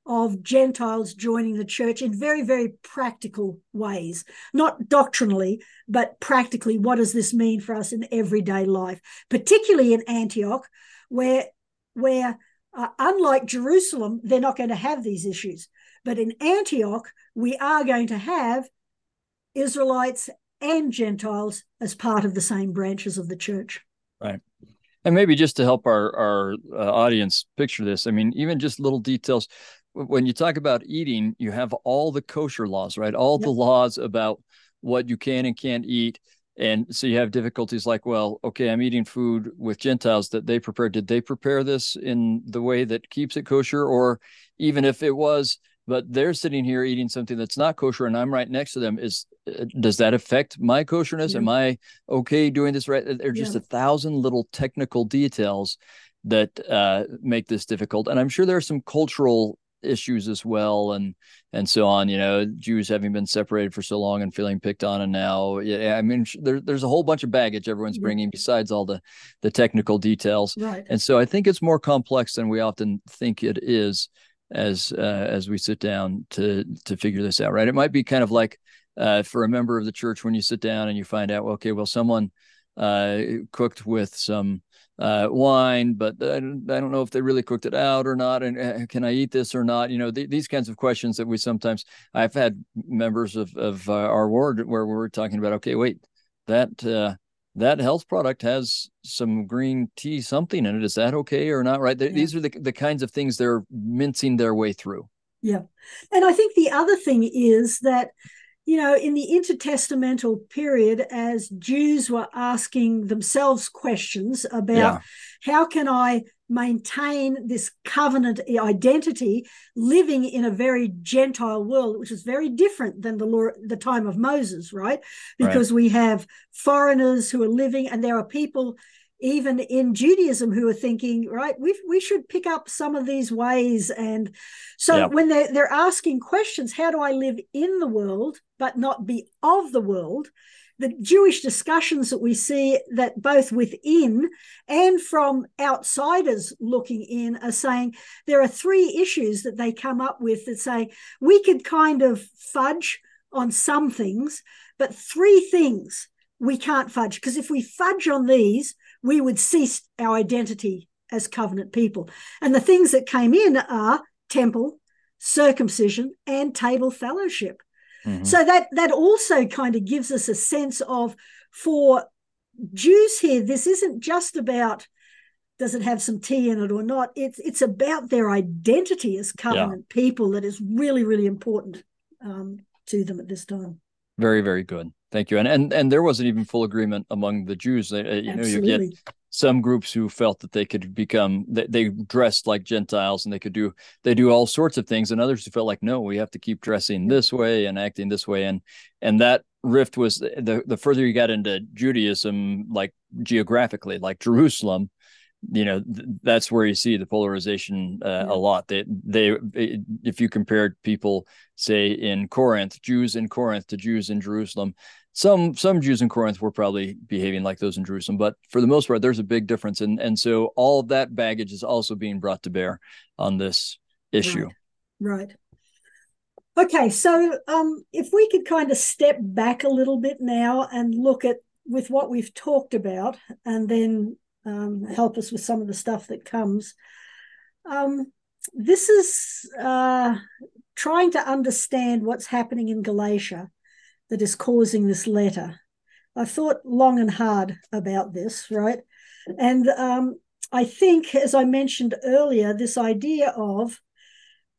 of Gentiles joining the church in very, very practical ways, not doctrinally, but practically. What does this mean for us in everyday life, particularly in Antioch, where, where uh, unlike Jerusalem, they're not going to have these issues. But in Antioch, we are going to have Israelites and Gentiles as part of the same branches of the church. Right. And maybe just to help our our uh, audience picture this, I mean, even just little details when you talk about eating, you have all the kosher laws, right? All yep. the laws about what you can and can't eat. And so you have difficulties like, well, okay, I'm eating food with Gentiles that they prepared. Did they prepare this in the way that keeps it kosher? Or even if it was, but they're sitting here eating something that's not kosher and i'm right next to them is uh, does that affect my kosherness yeah. am i okay doing this right there are just yeah. a thousand little technical details that uh, make this difficult and i'm sure there are some cultural issues as well and and so on you know jews having been separated for so long and feeling picked on and now yeah i mean there, there's a whole bunch of baggage everyone's bringing besides all the the technical details right. and so i think it's more complex than we often think it is as uh, as we sit down to to figure this out right it might be kind of like uh, for a member of the church when you sit down and you find out okay well someone uh, cooked with some uh, wine, but I don't, I don't know if they really cooked it out or not. And uh, can I eat this or not? You know, th- these kinds of questions that we sometimes, I've had members of, of uh, our ward where we're talking about, okay, wait, that, that health product has some green tea something in it. Is that okay or not? Right. Yeah. These are the, the kinds of things they're mincing their way through. Yeah. And I think the other thing is that you know, in the intertestamental period, as Jews were asking themselves questions about yeah. how can I maintain this covenant identity living in a very gentile world which is very different than the law the time of Moses right because right. we have foreigners who are living and there are people even in Judaism who are thinking, right, we we should pick up some of these ways. And so yep. when they're, they're asking questions, how do I live in the world but not be of the world? The Jewish discussions that we see that both within and from outsiders looking in are saying there are three issues that they come up with that say we could kind of fudge on some things, but three things we can't fudge because if we fudge on these, we would cease our identity as covenant people. And the things that came in are temple, circumcision, and table fellowship. Mm-hmm. So that that also kind of gives us a sense of for Jews here, this isn't just about does it have some tea in it or not. It's it's about their identity as covenant yeah. people that is really really important um, to them at this time. Very very good. Thank you. And and and there wasn't even full agreement among the Jews. Uh, you Absolutely. know, you get some groups who felt that they could become they, they dressed like Gentiles and they could do they do all sorts of things, and others who felt like no, we have to keep dressing this way and acting this way, and and that rift was the the further you got into Judaism, like geographically, like Jerusalem, you know th- that's where you see the polarization uh, yeah. a lot they they if you compared people say in corinth jews in corinth to jews in jerusalem some some jews in corinth were probably behaving like those in jerusalem but for the most part there's a big difference and and so all of that baggage is also being brought to bear on this issue right, right. okay so um if we could kind of step back a little bit now and look at with what we've talked about and then um, help us with some of the stuff that comes. Um, this is uh, trying to understand what's happening in Galatia that is causing this letter. I've thought long and hard about this, right? And um, I think, as I mentioned earlier, this idea of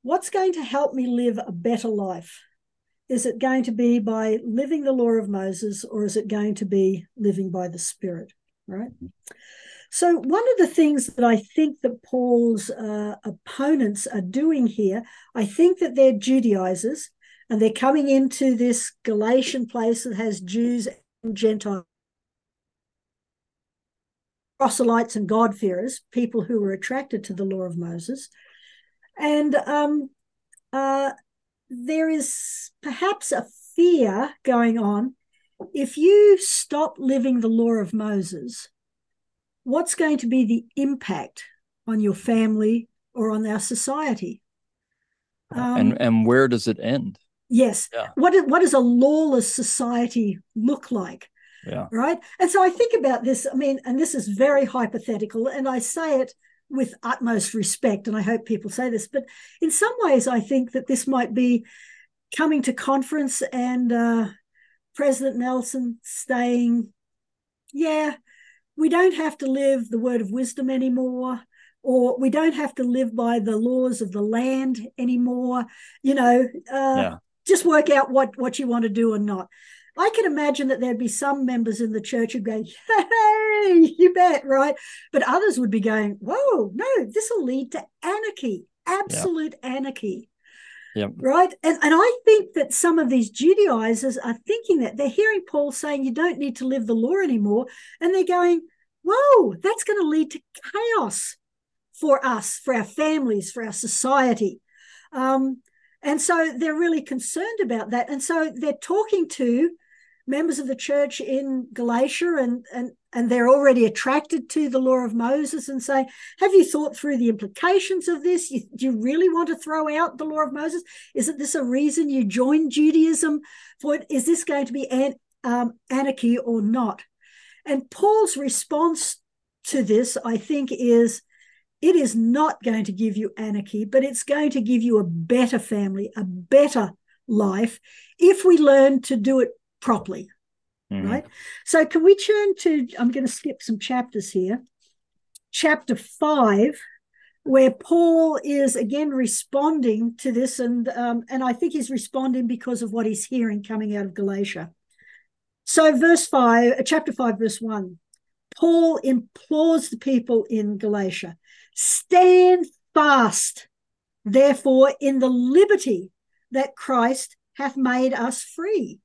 what's going to help me live a better life? Is it going to be by living the law of Moses or is it going to be living by the Spirit, right? So, one of the things that I think that Paul's uh, opponents are doing here, I think that they're Judaizers and they're coming into this Galatian place that has Jews and Gentiles, proselytes and God-fearers, people who were attracted to the law of Moses. And um, uh, there is perhaps a fear going on. If you stop living the law of Moses, what's going to be the impact on your family or on our society? Um, and and where does it end? Yes. Yeah. What what does a lawless society look like? Yeah. Right. And so I think about this. I mean, and this is very hypothetical, and I say it with utmost respect, and I hope people say this. But in some ways, I think that this might be coming to conference and uh, President Nelson saying, "Yeah, we don't have to live the word of wisdom anymore or we don't have to live by the laws of the land anymore you know uh, yeah. Just work out what what you want to do or not i can imagine that there'd be some members in the church who'd go hey you bet right but others would be going whoa no this will lead to anarchy absolute yeah. anarchy Yep. Right. And, and I think that some of these Judaizers are thinking that they're hearing Paul saying you don't need to live the law anymore. And they're going, whoa, that's going to lead to chaos for us, for our families, for our society. Um, and so they're really concerned about that. And so they're talking to members of the church in Galatia and, and, and they're already attracted to the law of Moses and say, Have you thought through the implications of this? You, do you really want to throw out the law of Moses? Is it this a reason you joined Judaism? For it? Is this going to be an, um, anarchy or not? And Paul's response to this, I think, is it is not going to give you anarchy, but it's going to give you a better family, a better life if we learn to do it properly. Mm-hmm. Right. So, can we turn to? I'm going to skip some chapters here. Chapter five, where Paul is again responding to this, and um, and I think he's responding because of what he's hearing coming out of Galatia. So, verse five, uh, chapter five, verse one, Paul implores the people in Galatia, stand fast, therefore, in the liberty that Christ hath made us free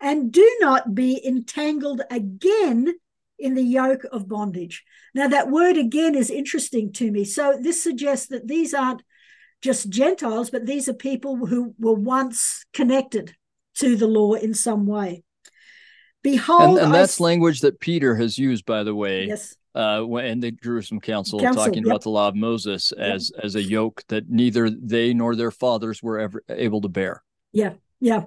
and do not be entangled again in the yoke of bondage. Now, that word again is interesting to me. So, this suggests that these aren't just Gentiles, but these are people who were once connected to the law in some way. Behold, and, and that's I... language that Peter has used, by the way. Yes. Uh, in the Jerusalem Council, Council talking yep. about the law of Moses as yep. as a yoke that neither they nor their fathers were ever able to bear. Yeah, yeah.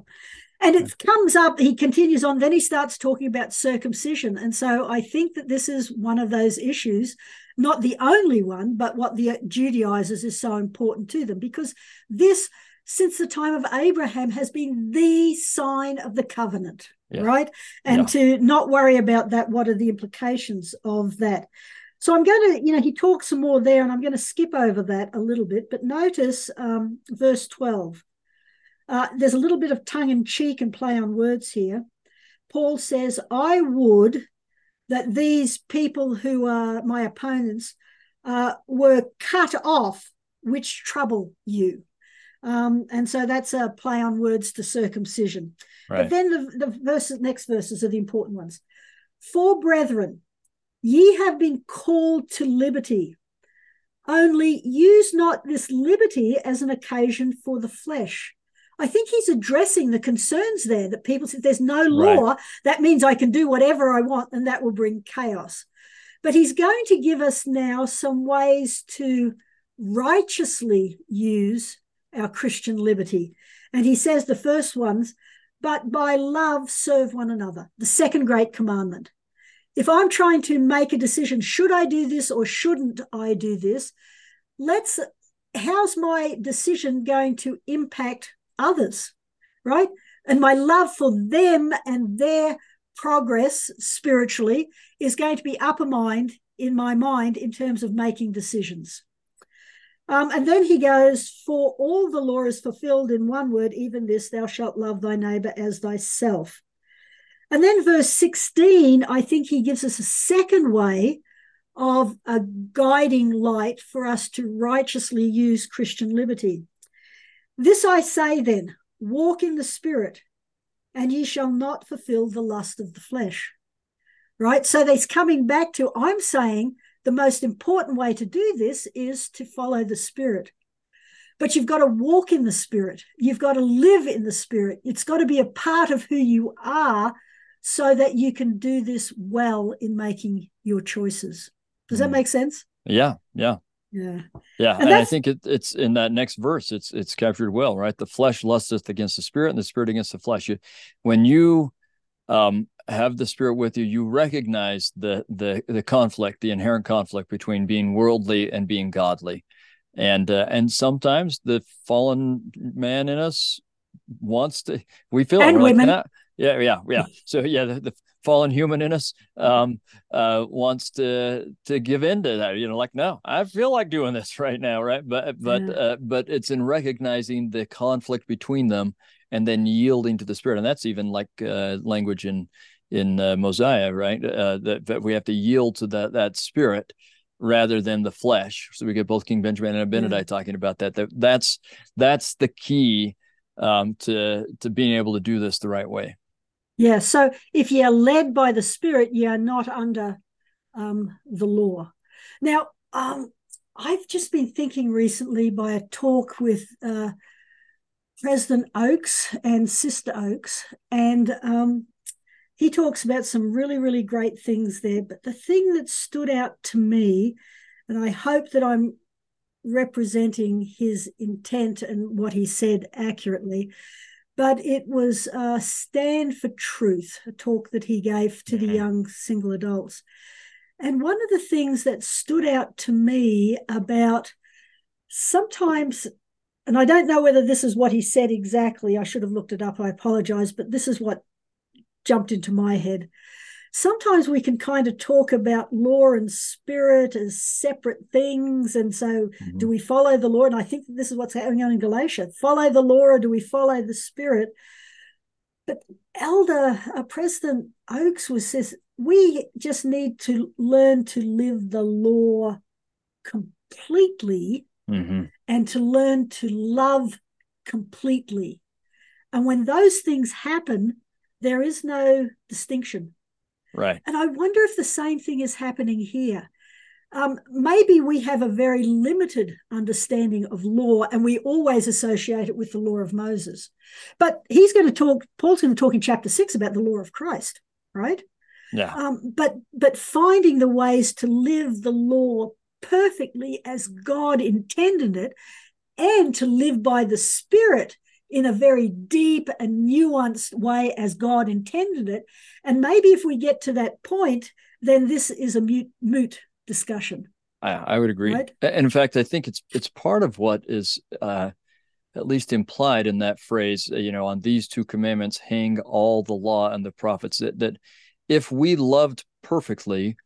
And it comes up, he continues on, then he starts talking about circumcision. And so I think that this is one of those issues, not the only one, but what the Judaizers is so important to them, because this, since the time of Abraham, has been the sign of the covenant, yeah. right? And yeah. to not worry about that, what are the implications of that? So I'm going to, you know, he talks some more there, and I'm going to skip over that a little bit, but notice um, verse 12. Uh, there's a little bit of tongue in cheek and play on words here. Paul says, I would that these people who are my opponents uh, were cut off, which trouble you. Um, and so that's a play on words to circumcision. Right. But then the, the verses, next verses are the important ones. For brethren, ye have been called to liberty. Only use not this liberty as an occasion for the flesh, I think he's addressing the concerns there that people say there's no law, right. that means I can do whatever I want and that will bring chaos. But he's going to give us now some ways to righteously use our Christian liberty. And he says the first ones, but by love serve one another, the second great commandment. If I'm trying to make a decision, should I do this or shouldn't I do this? Let's, how's my decision going to impact others, right? And my love for them and their progress spiritually is going to be upper mind in my mind in terms of making decisions. Um, and then he goes, For all the law is fulfilled in one word, even this, thou shalt love thy neighbor as thyself. And then verse 16, I think he gives us a second way of a guiding light for us to righteously use Christian liberty. This I say then walk in the spirit, and ye shall not fulfill the lust of the flesh. Right? So there's coming back to I'm saying the most important way to do this is to follow the spirit. But you've got to walk in the spirit. You've got to live in the spirit. It's got to be a part of who you are so that you can do this well in making your choices. Does that mm. make sense? Yeah, yeah. Yeah. Yeah. And, and I think it, it's in that next verse, it's it's captured well, right? The flesh lusteth against the spirit and the spirit against the flesh. You, when you um, have the spirit with you, you recognize the the the conflict, the inherent conflict between being worldly and being godly. And uh, and sometimes the fallen man in us wants to we feel and women. Like, yeah, yeah, yeah. So yeah, the, the fallen human in us um, uh, wants to to give in to that. You know, like no, I feel like doing this right now, right? But but yeah. uh, but it's in recognizing the conflict between them and then yielding to the spirit, and that's even like uh, language in in uh, Mosiah, right? Uh, that, that we have to yield to that that spirit rather than the flesh. So we get both King Benjamin and Abinadi yeah. talking about that. that. That's that's the key um, to to being able to do this the right way. Yeah. So if you are led by the Spirit, you are not under um, the law. Now, um, I've just been thinking recently by a talk with uh, President Oaks and Sister Oaks, and um, he talks about some really, really great things there. But the thing that stood out to me, and I hope that I'm representing his intent and what he said accurately, but it was uh, Stand for Truth, a talk that he gave to the young single adults. And one of the things that stood out to me about sometimes, and I don't know whether this is what he said exactly, I should have looked it up, I apologize, but this is what jumped into my head sometimes we can kind of talk about law and spirit as separate things. And so, mm-hmm. do we follow the law? And I think this is what's happening on in Galatia follow the law or do we follow the spirit? But Elder uh, President Oaks was says we just need to learn to live the law completely mm-hmm. and to learn to love completely. And when those things happen, there is no distinction. Right. And I wonder if the same thing is happening here. Um, maybe we have a very limited understanding of law and we always associate it with the law of Moses. But he's going to talk, Paul's going to talk in chapter six about the law of Christ, right? Yeah. Um, but but finding the ways to live the law perfectly as God intended it and to live by the Spirit in a very deep and nuanced way as God intended it. And maybe if we get to that point, then this is a mute, moot discussion. I, I would agree. Right? And in fact, I think it's it's part of what is uh, at least implied in that phrase. You know, on these two commandments hang all the law and the prophets. That that if we loved perfectly,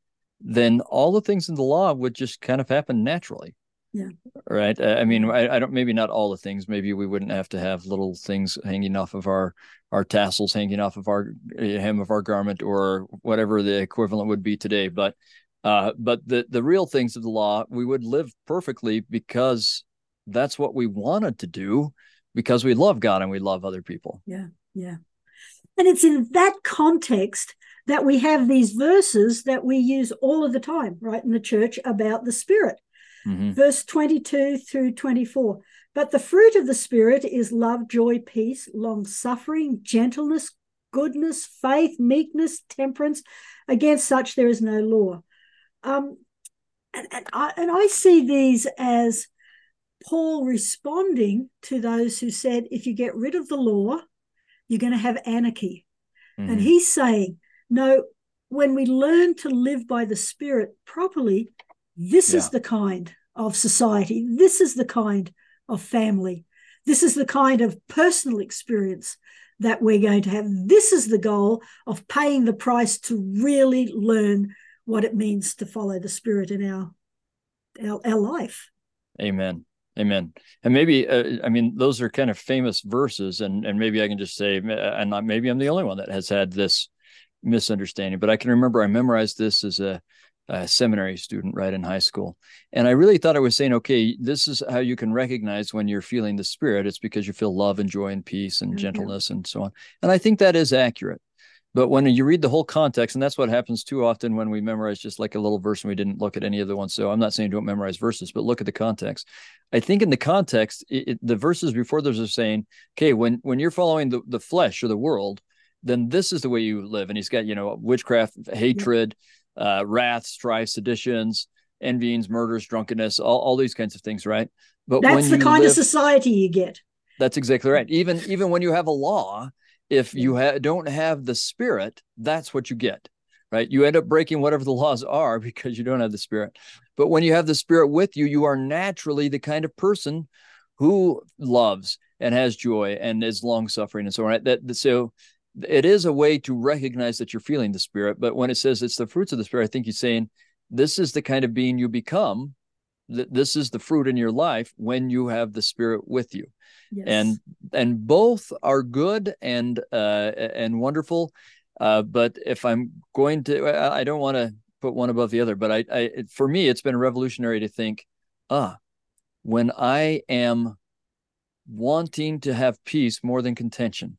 then all the things in the law would just kind of happen naturally. Yeah. Right. I mean, I, I, don't. Maybe not all the things. Maybe we wouldn't have to have little things hanging off of our our tassels, hanging off of our hem of our garment, or whatever the equivalent would be today. But, uh, but the the real things of the law, we would live perfectly because that's what we wanted to do, because we love God and we love other people. Yeah. Yeah. And it's in that context that we have these verses that we use all of the time, right, in the church about the Spirit mm-hmm. verse 22 through 24. But the fruit of the Spirit is love, joy, peace, long suffering, gentleness, goodness, faith, meekness, temperance. Against such there is no law. Um, and, and, I, and I see these as Paul responding to those who said, if you get rid of the law, you're going to have anarchy. Mm-hmm. And he's saying, no, when we learn to live by the Spirit properly, this yeah. is the kind of society. This is the kind of family. This is the kind of personal experience that we're going to have. This is the goal of paying the price to really learn what it means to follow the Spirit in our our, our life. Amen. Amen. And maybe, uh, I mean, those are kind of famous verses, and and maybe I can just say, and not, maybe I'm the only one that has had this misunderstanding, but I can remember I memorized this as a a seminary student right in high school. And I really thought I was saying, okay, this is how you can recognize when you're feeling the spirit. It's because you feel love and joy and peace and mm-hmm. gentleness and so on. And I think that is accurate. But when you read the whole context, and that's what happens too often when we memorize just like a little verse and we didn't look at any of the ones. So I'm not saying don't memorize verses, but look at the context. I think in the context, it, it, the verses before those are saying, okay, when when you're following the, the flesh or the world, then this is the way you live. And he's got, you know, witchcraft, hatred, yeah uh, wrath, strife, seditions, envyings, murders, drunkenness, all, all these kinds of things, right? But that's the kind live, of society you get. That's exactly right. Even even when you have a law, if you ha- don't have the spirit, that's what you get, right? You end up breaking whatever the laws are because you don't have the spirit. But when you have the spirit with you, you are naturally the kind of person who loves and has joy and is long suffering and so on. That so it is a way to recognize that you're feeling the spirit. But when it says it's the fruits of the spirit, I think he's saying this is the kind of being you become. This is the fruit in your life when you have the spirit with you. Yes. And and both are good and uh, and wonderful. Uh, but if I'm going to, I don't want to put one above the other, but I, I for me, it's been revolutionary to think, ah, when I am wanting to have peace more than contention,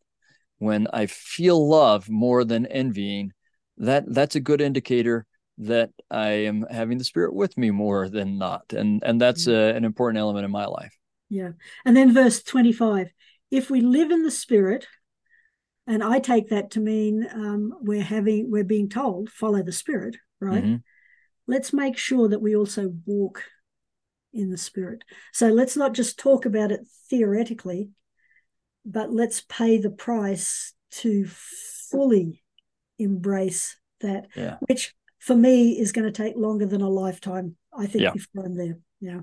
when I feel love more than envying, that that's a good indicator that I am having the Spirit with me more than not, and and that's a, an important element in my life. Yeah, and then verse twenty five: If we live in the Spirit, and I take that to mean um, we're having we're being told follow the Spirit, right? Mm-hmm. Let's make sure that we also walk in the Spirit. So let's not just talk about it theoretically, but let's pay the price to fully embrace that, yeah. which for me is going to take longer than a lifetime. I think yeah. before I'm there. Yeah.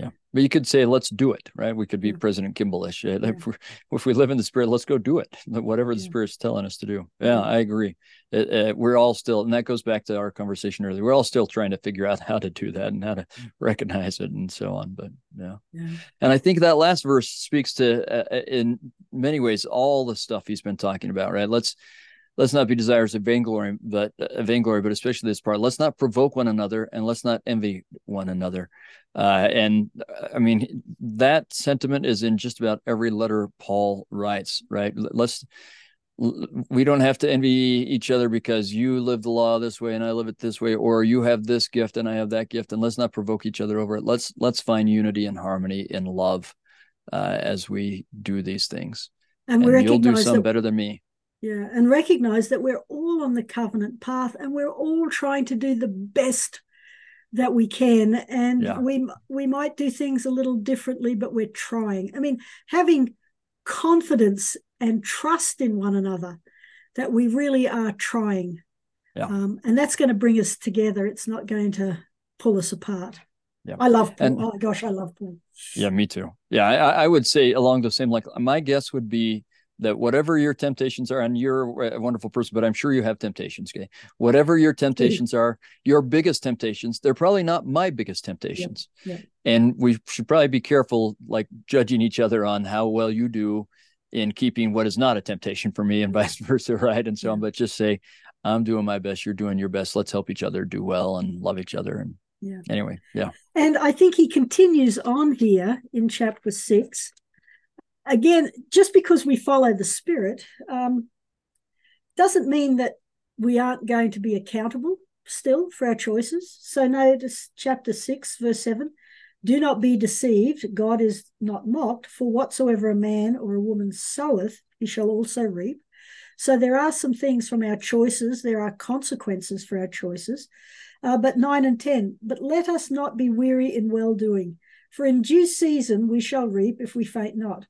Yeah, but you could say, "Let's do it," right? We could be yeah. President Kimball-ish. Yeah. If, we, if, we live in the spirit, let's go do it. Whatever the spirit's telling us to do. Yeah, I agree. It, we're all still, and that goes back to our conversation earlier. We're all still trying to figure out how to do that and how to recognize it and so on. But yeah, and I think that last verse speaks to, uh, uh, in many ways, all the stuff he's been talking about. Right? Let's let's not be desirous of vainglory, but uh, vainglory, but especially this part. Let's not provoke one another, and let's not envy one another. Uh, and uh, I mean that sentiment is in just about every letter Paul writes. Right? Let's we don't have to envy each other because you live the law this way and I live it this way, or you have this gift and I have that gift, and let's not provoke each other over it. Let's let's find unity and harmony in love uh, as we do these things. And, and you'll do some that, better than me. Yeah, and recognize that we're all on the covenant path and we're all trying to do the best that we can and yeah. we we might do things a little differently but we're trying. I mean, having confidence and trust in one another that we really are trying. Yeah. Um, and that's going to bring us together. It's not going to pull us apart. Yeah. I love Paul. And, oh gosh, I love Paul. Yeah, me too. Yeah, I, I would say along the same like my guess would be that whatever your temptations are, and you're a wonderful person, but I'm sure you have temptations. Okay, whatever your mm-hmm. temptations are, your biggest temptations, they're probably not my biggest temptations. Yeah. Yeah. And we should probably be careful, like judging each other on how well you do in keeping what is not a temptation for me, and vice versa, right? And so yeah. on. But just say, I'm doing my best. You're doing your best. Let's help each other do well and love each other. And yeah. Anyway, yeah. And I think he continues on here in chapter six again, just because we follow the Spirit um, doesn't mean that we aren't going to be accountable still for our choices. So, notice chapter 6, verse 7 Do not be deceived, God is not mocked, for whatsoever a man or a woman soweth, he shall also reap. So, there are some things from our choices, there are consequences for our choices. Uh, but 9 and 10, but let us not be weary in well doing, for in due season we shall reap if we faint not.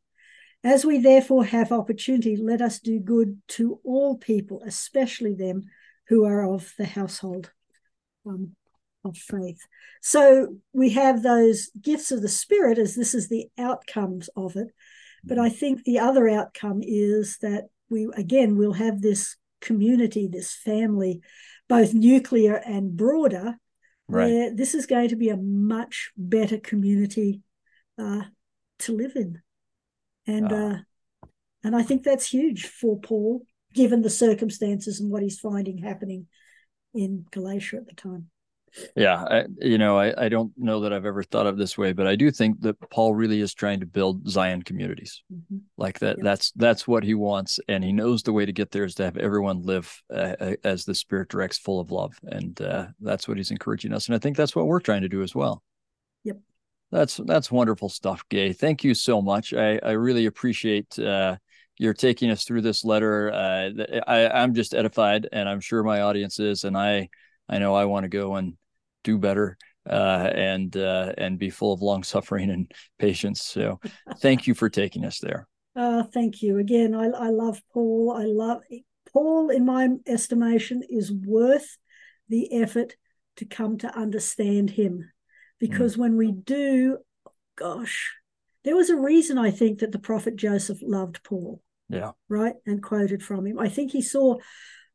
As we therefore have opportunity, let us do good to all people, especially them who are of the household um, of faith. So we have those gifts of the Spirit as this is the outcomes of it. But I think the other outcome is that we, again, will have this community, this family, both nuclear and broader, right. where this is going to be a much better community uh, to live in and uh, and I think that's huge for Paul, given the circumstances and what he's finding happening in Galatia at the time. Yeah, I, you know, I, I don't know that I've ever thought of this way, but I do think that Paul really is trying to build Zion communities mm-hmm. like that. Yeah. That's that's what he wants, and he knows the way to get there is to have everyone live uh, uh, as the Spirit directs, full of love, and uh, that's what he's encouraging us. And I think that's what we're trying to do as well. That's that's wonderful stuff, Gaye. Thank you so much. I I really appreciate uh, your taking us through this letter. Uh, I I'm just edified, and I'm sure my audience is, and I I know I want to go and do better uh, and uh, and be full of long suffering and patience. So, thank you for taking us there. Uh, thank you again. I I love Paul. I love Paul. In my estimation, is worth the effort to come to understand him because mm. when we do, gosh, there was a reason I think that the prophet Joseph loved Paul. Yeah. Right. And quoted from him. I think he saw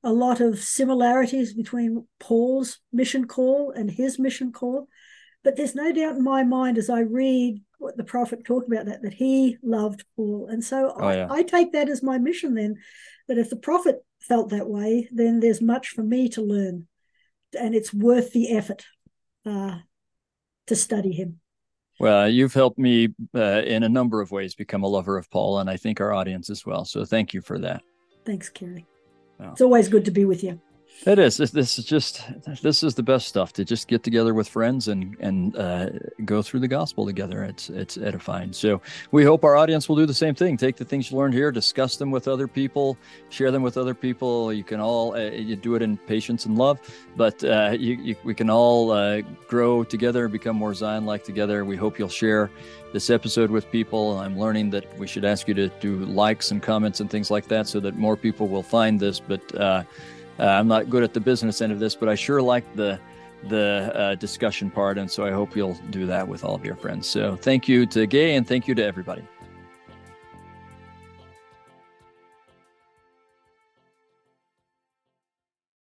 a lot of similarities between Paul's mission call and his mission call. But there's no doubt in my mind as I read what the prophet talked about that, that he loved Paul. And so oh, I, yeah. I take that as my mission then, that if the prophet felt that way, then there's much for me to learn and it's worth the effort uh, to study him. Well, you've helped me uh, in a number of ways become a lover of Paul, and I think our audience as well. So thank you for that. Thanks, Kerry. Well, it's always good to be with you. It is. This, is just this is the best stuff to just get together with friends and and uh, go through the gospel together. It's it's edifying. So we hope our audience will do the same thing. Take the things you learned here, discuss them with other people, share them with other people. You can all uh, you do it in patience and love, but uh, you, you, we can all uh, grow together become more Zion-like together. We hope you'll share this episode with people. I'm learning that we should ask you to do likes and comments and things like that so that more people will find this. But uh, uh, I'm not good at the business end of this, but I sure like the the uh, discussion part, and so I hope you'll do that with all of your friends. So thank you to Gaye, and thank you to everybody.